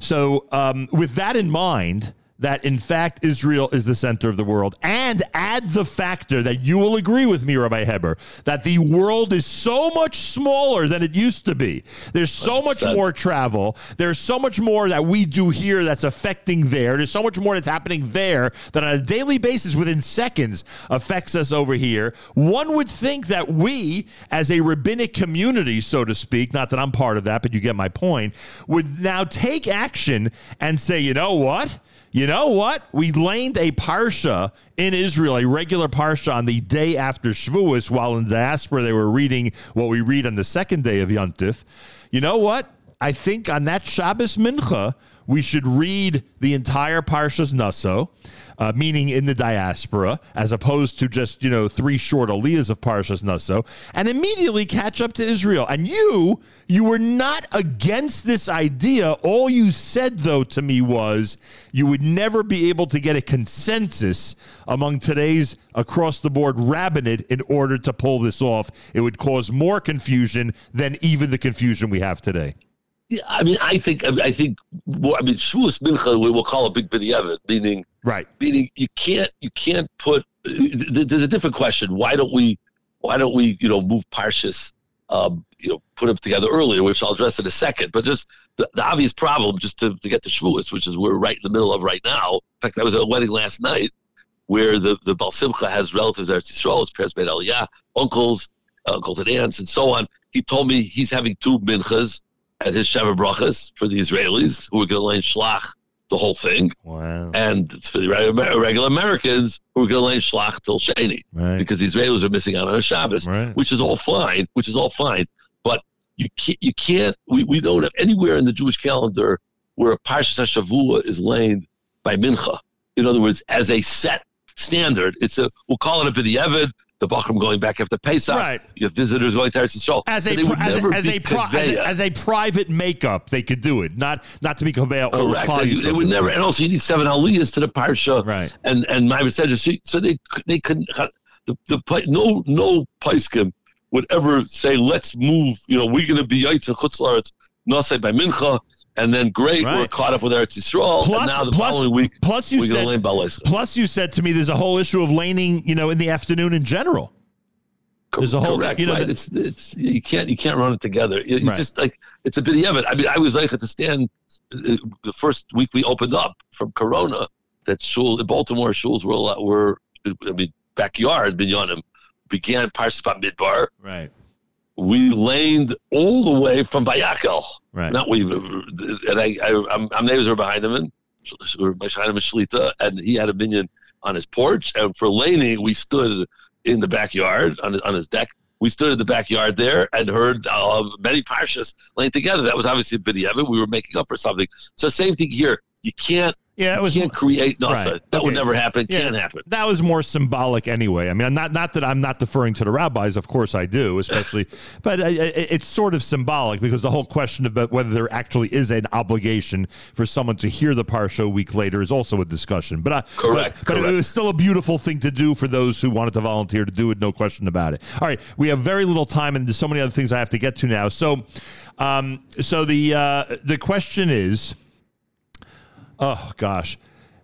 So um, with that in mind, that in fact Israel is the center of the world, and add the factor that you will agree with me, Rabbi Heber, that the world is so much smaller than it used to be. There's so much more travel. There's so much more that we do here that's affecting there. There's so much more that's happening there that on a daily basis, within seconds, affects us over here. One would think that we, as a rabbinic community, so to speak, not that I'm part of that, but you get my point, would now take action and say, you know what? You know what? We laned a parsha in Israel, a regular parsha on the day after Shavuos, while in the diaspora they were reading what we read on the second day of Yontif. You know what? I think on that Shabbos Mincha, we should read the entire Parshas Naso, uh, meaning in the diaspora, as opposed to just, you know, three short aliyahs of Parshas Naso, and immediately catch up to Israel. And you, you were not against this idea. All you said, though, to me was you would never be able to get a consensus among today's across the board rabbinate in order to pull this off. It would cause more confusion than even the confusion we have today. Yeah, I mean, I think, I, think, well, I mean, Shuas Mincha, we will call a big b'diavad, meaning, right, meaning you can't, you can't put. There's a different question. Why don't we, why don't we, you know, move parshas, um, you know, put them together earlier, which I'll address in a second. But just the, the obvious problem, just to, to get to Shavuos, which is we're right in the middle of right now. In fact, I was at a wedding last night where the the Bal Simcha has relatives Eretz Yisrael, his parents made Aliyah, uncles, uncles and aunts, and so on. He told me he's having two minchas at his Sheva Brachas for the Israelis who are going to lay shlach the whole thing. Wow. And it's for the regular, Americans who are going to lay shlach till Sheni Right. because the Israelis are missing out on a Shabbos, which is all fine, which is all fine. But you can't, you can't, we, we don't have anywhere in the Jewish calendar where a Parshas HaShavua is laid by Mincha. In other words, as a set standard, it's a, we'll call it a B'di'evid, the Bachram going back after Pesach, Right. you have visitors going to Eretz Yisrael. As So a, they would pri- as, a, as, a pri- as, a, as a private makeup, they could do it, not not to be conveyor or Correct. They, they would never, and also you need seven aliyahs to the parsha, right? And and my said so, so they they couldn't the the no no paiskim would ever say let's move. You know, we're going to be yaitz and chutzlaretz nasei by mincha, and then great, we're caught up with Eretz Yisrael, Plus- and now the plus- following week plus you said-. Plus, you said to me there's a whole issue of laning, you know, in the afternoon in general. There's a whole, Correct, you know, right? the- it's it's you can't you can't run it together. You, you Right. just like it's a bit of it. I mean, I was like at the stand uh, the first week we opened up from Corona. That shul in Baltimore shuls were a lot were I mean backyard minyanim began Parshas Midbar. Right. We laned all the way from Vayakel. Right. Not we, and I, I I'm, I'm neighbors were behind him and Shlita, and he had a minyan on his porch. And for laning, we stood in the backyard on his, on his deck we stood in the backyard there and heard uh, many parshas laying together. That was obviously a b'diavad. We were making up for something. So same thing here. You can't. Yeah, it you was can't create nasa. Right. That would never happen. Yeah, Can't happen. That was more symbolic anyway. I mean, not not that I'm not deferring to the rabbis. Of course, I do, especially, but I, I, it's sort of symbolic because the whole question about whether there actually is an obligation for someone to hear the parsha a week later is also a discussion. But I, Correct, But, but it was still a beautiful thing to do for those who wanted to volunteer to do it. No question about it. All right, we have very little time, and there's so many other things I have to get to now. So, um, so the uh, the question is, oh gosh.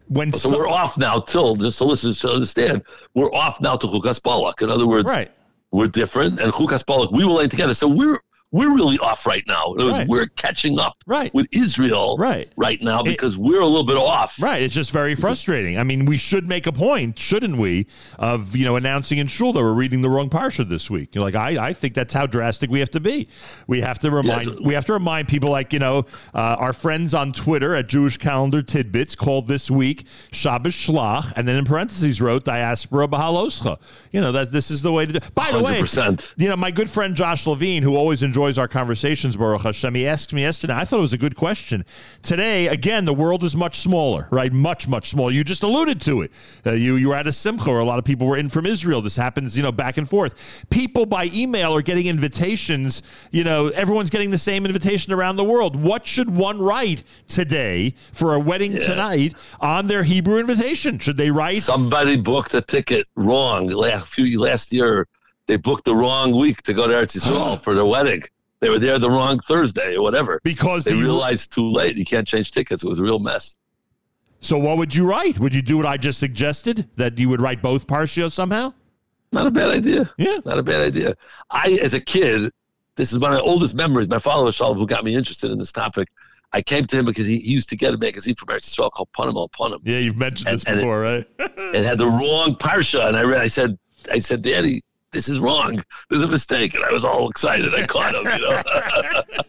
When So some- we're off now till just so listeners to understand, we're off now to Chukas Balak. In other words, Right. we're different, and Chukas Balak we will lay together. So we're we're really off right now. In other words, Right. We're catching up Right. with Israel Right. right now because we're a little bit off. Right. It's just very frustrating. I mean, we should make a point, shouldn't we, of you know announcing in shul that we're reading the wrong parsha this week. You're like, I, I think that's how drastic we have to be. We have to remind Yes. we have to remind people like you know uh, our friends on Twitter at Jewish Calendar Tidbits called this week Shabbos Shlach, and then in parentheses wrote Diaspora Beha'aloscha. You know that this is the way to do. By the way, 100%. you know, my good friend Josh Levine, who always enjoys our conversations, Baruch Hashem, he asked me yesterday. I thought it was a good question. Today, again, the world is much smaller, right? Much, much smaller. You just alluded to it. Uh, you you were at a simcha, where a lot of people were in from Israel. This happens, you know, back and forth. People by email are getting invitations. You know, everyone's getting the same invitation around the world. What should one write today for a wedding Yeah. tonight on their Hebrew invitation? Should they write? Somebody booked a ticket wrong last few last year. They booked the wrong week to go to Eretz Yisrael for their wedding. They were there the wrong Thursday or whatever Because they the- realized too late you can't change tickets. It was a real mess. So what would you write? Would you do what I just suggested? That you would write both parshios somehow? Not a bad idea. Yeah. Not a bad idea. I, as a kid, this is one of my oldest memories. My father, Shalom, who got me interested in this topic, I came to him because he, he used to get a magazine from Eretz Yisrael called Punim al Punim. Yeah, you've mentioned this And- it- before, right? It had the wrong parsha, and I read. I said, I said, Daddy, this is wrong. There's a mistake, and I was all excited. I caught him. You know,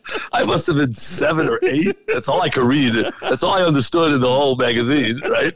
I must have been seven or eight. That's all I could read. That's all I understood in the whole magazine, right?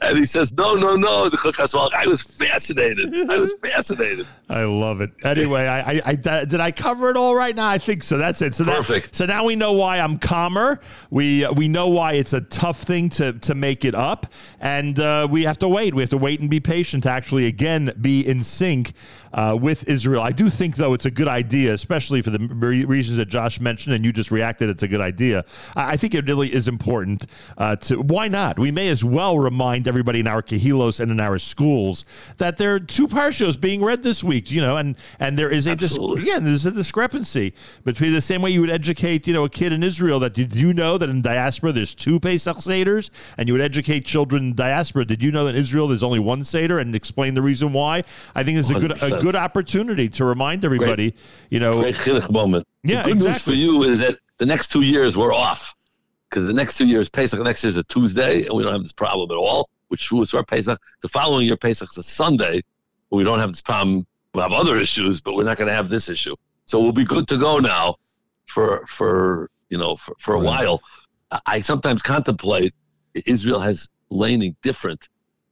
And he says, No, no, no. I was fascinated. I was fascinated. I love it. Anyway, I, I, I did I cover it all right now? I think so. That's it. So that- Perfect. so now we know why I'm calmer. We uh, we know why it's a tough thing to to make it up, and uh, we have to wait. We have to wait and be patient to actually again be in sync uh, with Israel. I do think though it's a good idea, especially for the re- reasons that Josh mentioned, and you just reacted. It's a good idea. I, I think it really is important uh, to. Why not? We may as well remind everybody in our kahilos and in our schools that there are two parshos being read this week. You know, and and there is a dis- again there's a discrepancy between the same way you would educate you know a kid in Israel that did you know that in diaspora there's two Pesach seders, and you would educate children in diaspora. Did you know that in Israel there's only one seder, and explain the reason why? I think it's a good a good opportunity to remind everybody. You know, Great chinuch moment. Yeah, the good exactly. news for you is that the next two years we're off because the next two years Pesach next year is a Tuesday and we don't have this problem at all. Which was our Pesach. The following year Pesach is a Sunday. We don't have this problem. We'll have other issues, but we're not going to have this issue. So we'll be good to go now for for you know for, for a while. I- I sometimes contemplate Israel has laning different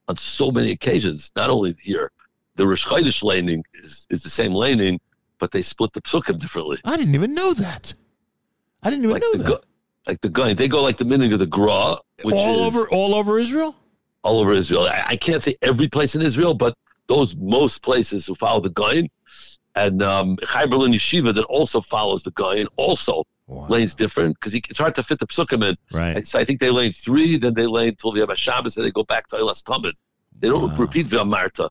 on so many occasions. Not only here, the Rosh Chodesh laning is, is the same laning, but they split the psukim differently. I didn't even know that. I didn't even like know the that. Like the gun, they go like the meaning of the gra, which all is over all over Israel. all over Israel. I, I can't say every place in Israel, but those most places who follow the Gaon, and um, Chaim Berlin Yeshiva that also follows the Gaon also lanes different because it's hard to fit the psukim in. Right. So I think they lane three, then they lane till the Shabbos, and they go back to Eilas Tamid. They don't repeat V'am Marta.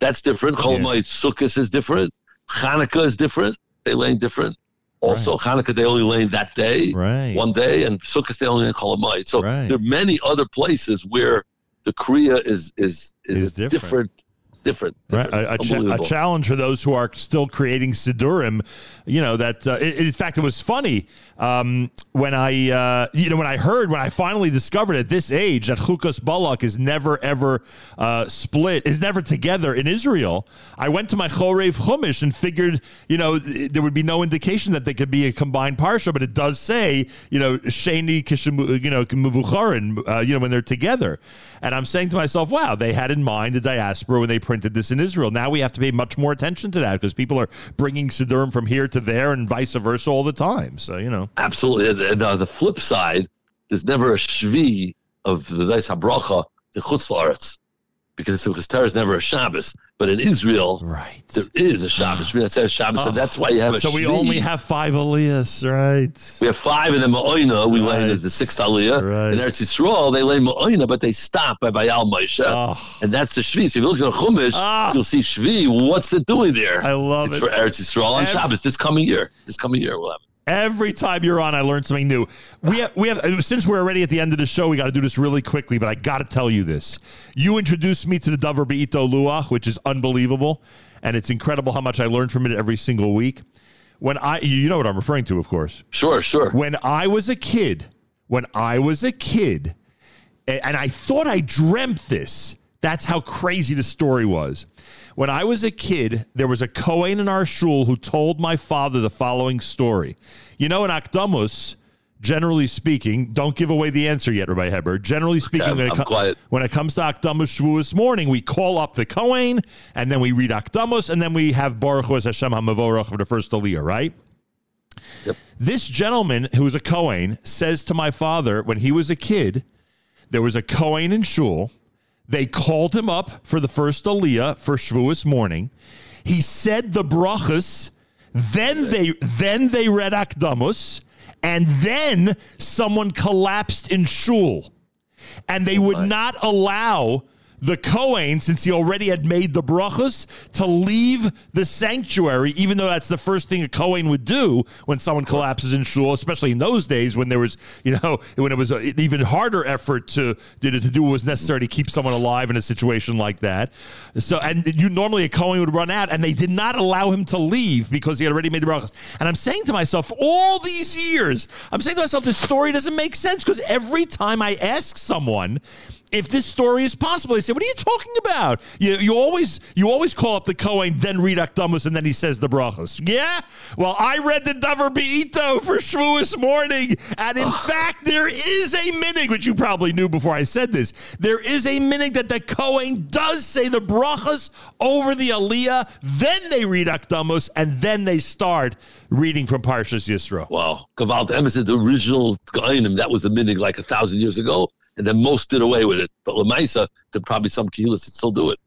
That's different. Chol Moed Sukkot is different. Hanukkah is different. They lane different. Also, Hanukkah they only lane that day, right. one day, and Sukkot they only lane Chol. So there are many other places where the Kriya is is is, different. different. Different. Right, a, a, cha- a challenge for those who are still creating Sidurim. You know that. Uh, in fact, it was funny um, when I, uh, you know, when I heard when I finally discovered at this age that Chukos Balak is never ever uh, split, is never together in Israel. I went to my Chorev Chumash and figured, you know, there would be no indication that they could be a combined parsha, but it does say, you know, Sheni Kishimu, you know, Kimuvucharin, uh, you know, when they're together. And I'm saying to myself, wow, they had in mind the diaspora when they printed this in Israel. Now we have to pay much more attention to that because people are bringing Siddurim from here to there and vice versa all the time. So, you know. Absolutely. And, uh, the flip side, there's never a shvi of the Zos HaBracha in Chutz. Because because Torah is never a Shabbos, but in Israel, right, there is a Shabbos. Shmini Atzeres Shabbos, and ah. that's why you have a. So we shvi. only have five Aliyahs, right? We have five in the Ma'oina. We Right. land as the sixth Aliyah. Right. In Eretz Yisrael, they lay Ma'oina, but they stop by Bayal Moshe. Ah. And that's the Shvi. So if you look at a Chumash, ah. you'll see Shvi. What's it doing there? I love it's it. for Eretz Yisrael on Ev- Shabbos this coming year. This coming year we'll have it. Every time you're on, I learn something new. We have, we have, uh, since we're already at the end of the show, we got to do this really quickly. But I got to tell you this: you introduced me to the Dvar B'ito Luach, which is unbelievable, and it's incredible how much I learn from it every single week. When I, you know what I'm referring to, of course. Sure, sure. When I was a kid, when I was a kid, and I thought I dreamt this. That's how crazy the story was. When I was a kid, there was a Kohen in our shul who told my father the following story. You know, in Akdamus, generally speaking, don't give away the answer yet, Rabbi Heber. Generally speaking, I'm- when, it quiet. when it comes to Akdamus Shavuos morning, we call up the Kohen, and then we read Akdamus, and then we have Baruch Hu Hashem HaMavorach for the first Aliyah, right? This gentleman who was a Kohen says to my father when he was a kid, there was a Kohen in shul. They called him up for the first Aliyah for Shavuos morning. He said the brachas. Then they then they read Akdamus, and then someone collapsed in shul, and they would not allow the Kohen, since he already had made the brachas, to leave the sanctuary, even though that's the first thing a Kohen would do when someone collapses in shul, especially in those days when there was, you know, when it was an even harder effort to, to to do what was necessary to keep someone alive in a situation like that. So, and you normally a Kohen would run out, and they did not allow him to leave because he had already made the brachas. And I'm saying to myself, all these years, I'm saying to myself, this story doesn't make sense because every time I ask someone if this story is possible. They say, "What are you talking about? You, you always you always call up the Kohen, then read Akdamus, and then he says the brachas." Yeah. Well, I read the Dvar B'ito for Shavuos morning, and in fact, there is a minig which you probably knew before I said this. There is a minig that the Kohen does say the brachas over the Aliyah, then they read Akdamus, and then they start reading from Parshas Yisro. Wow. Kavalt Emerson, the original Geonim, that was the minig like a thousand years ago, and then most did away with it. But Lamaisa, there probably some that still do it.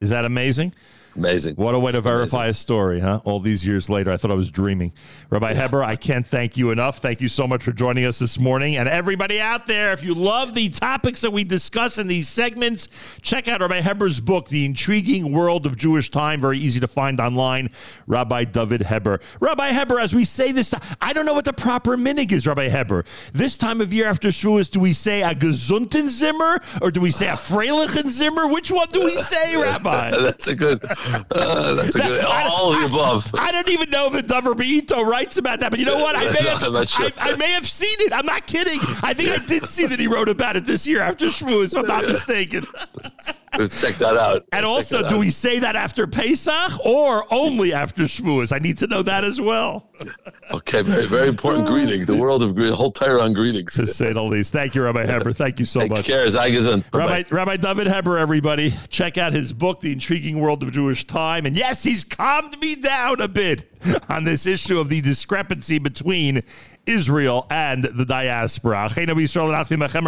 Is that amazing? Amazing. What a way to verify a story, huh? All these years later, I thought I was dreaming. Rabbi Heber, I can't thank you enough. Thank you so much for joining us this morning. And everybody out there, if you love the topics that we discuss in these segments, check out Rabbi Heber's book, The Intriguing World of Jewish Time. Very easy to find online. Rabbi Dovid Heber. Rabbi Heber, as we say this, I don't know what the proper minig is, Rabbi Heber. This time of year after Shavuos, do we say a gesunten Zimmer or do we say a freilichen Zimmer? Which one do we say, Rabbi? that's a good. Uh, that's a good. All of the above. I don't even know if the Dvar B'ito writes about that, but you know what? I may have, sure. I, I may have seen it. I'm not kidding. I think I did see that he wrote about it this year after Shavuos, if I'm not mistaken. Let's check that out. And Check also, do out. we say that after Pesach or only after Shavuos? I need to know that as well. Okay, very very important greeting. The world of greeting, whole Torah on greetings. To say the least. Thank you, Rabbi Heber. Thank you so Take much. care. Rabbi, Rabbi Dovid Heber, everybody. Check out his book, The Intriguing World of Jewish Time. And yes, he's calmed me down a bit on this issue of the discrepancy between Israel and the diaspora.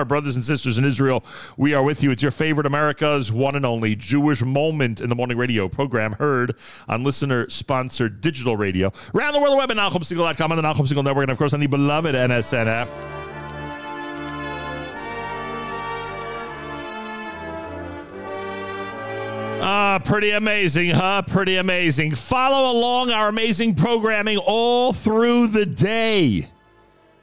Brothers and sisters in Israel, we are with you. It's your favorite America's one and only Jewish moment in the morning radio program heard on listener-sponsored digital radio. Around the world the web at NachumSegal.com on the Nachum Segal Network and, of course, on the beloved NSNF. Ah, pretty amazing, huh? Pretty amazing. Follow along our amazing programming all through the day.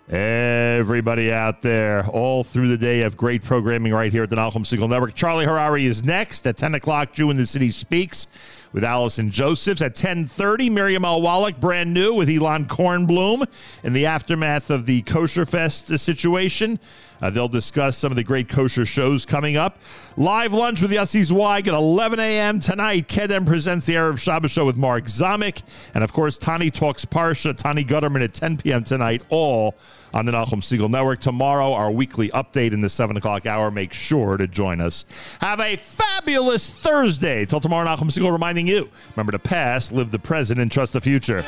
Everybody out there, all through the day, have great programming right here at the Nachum Segal Network. Charlie Harary is next at 10 o'clock. Jew in the City Speaks. With Allison Josephs. At 10.30, Miriam L. Brand new, with Elan Kornblum in the aftermath of the Kosher Fest situation. Uh, they'll discuss some of the great kosher shows coming up. Live lunch with Yossi Zweig at 11 a.m. tonight. Kedem presents the Erev Shabbos show with Mark Zamek. And of course, Tani Talks Parsha, Tani Gutterman at 10 p.m. tonight, all on the Nachum Segal Network. Tomorrow, our weekly update in the 7 o'clock hour. Make sure to join us. Have a fabulous Thursday. Till tomorrow, Nachum Segal reminding you remember to pass, live the present, and trust the future.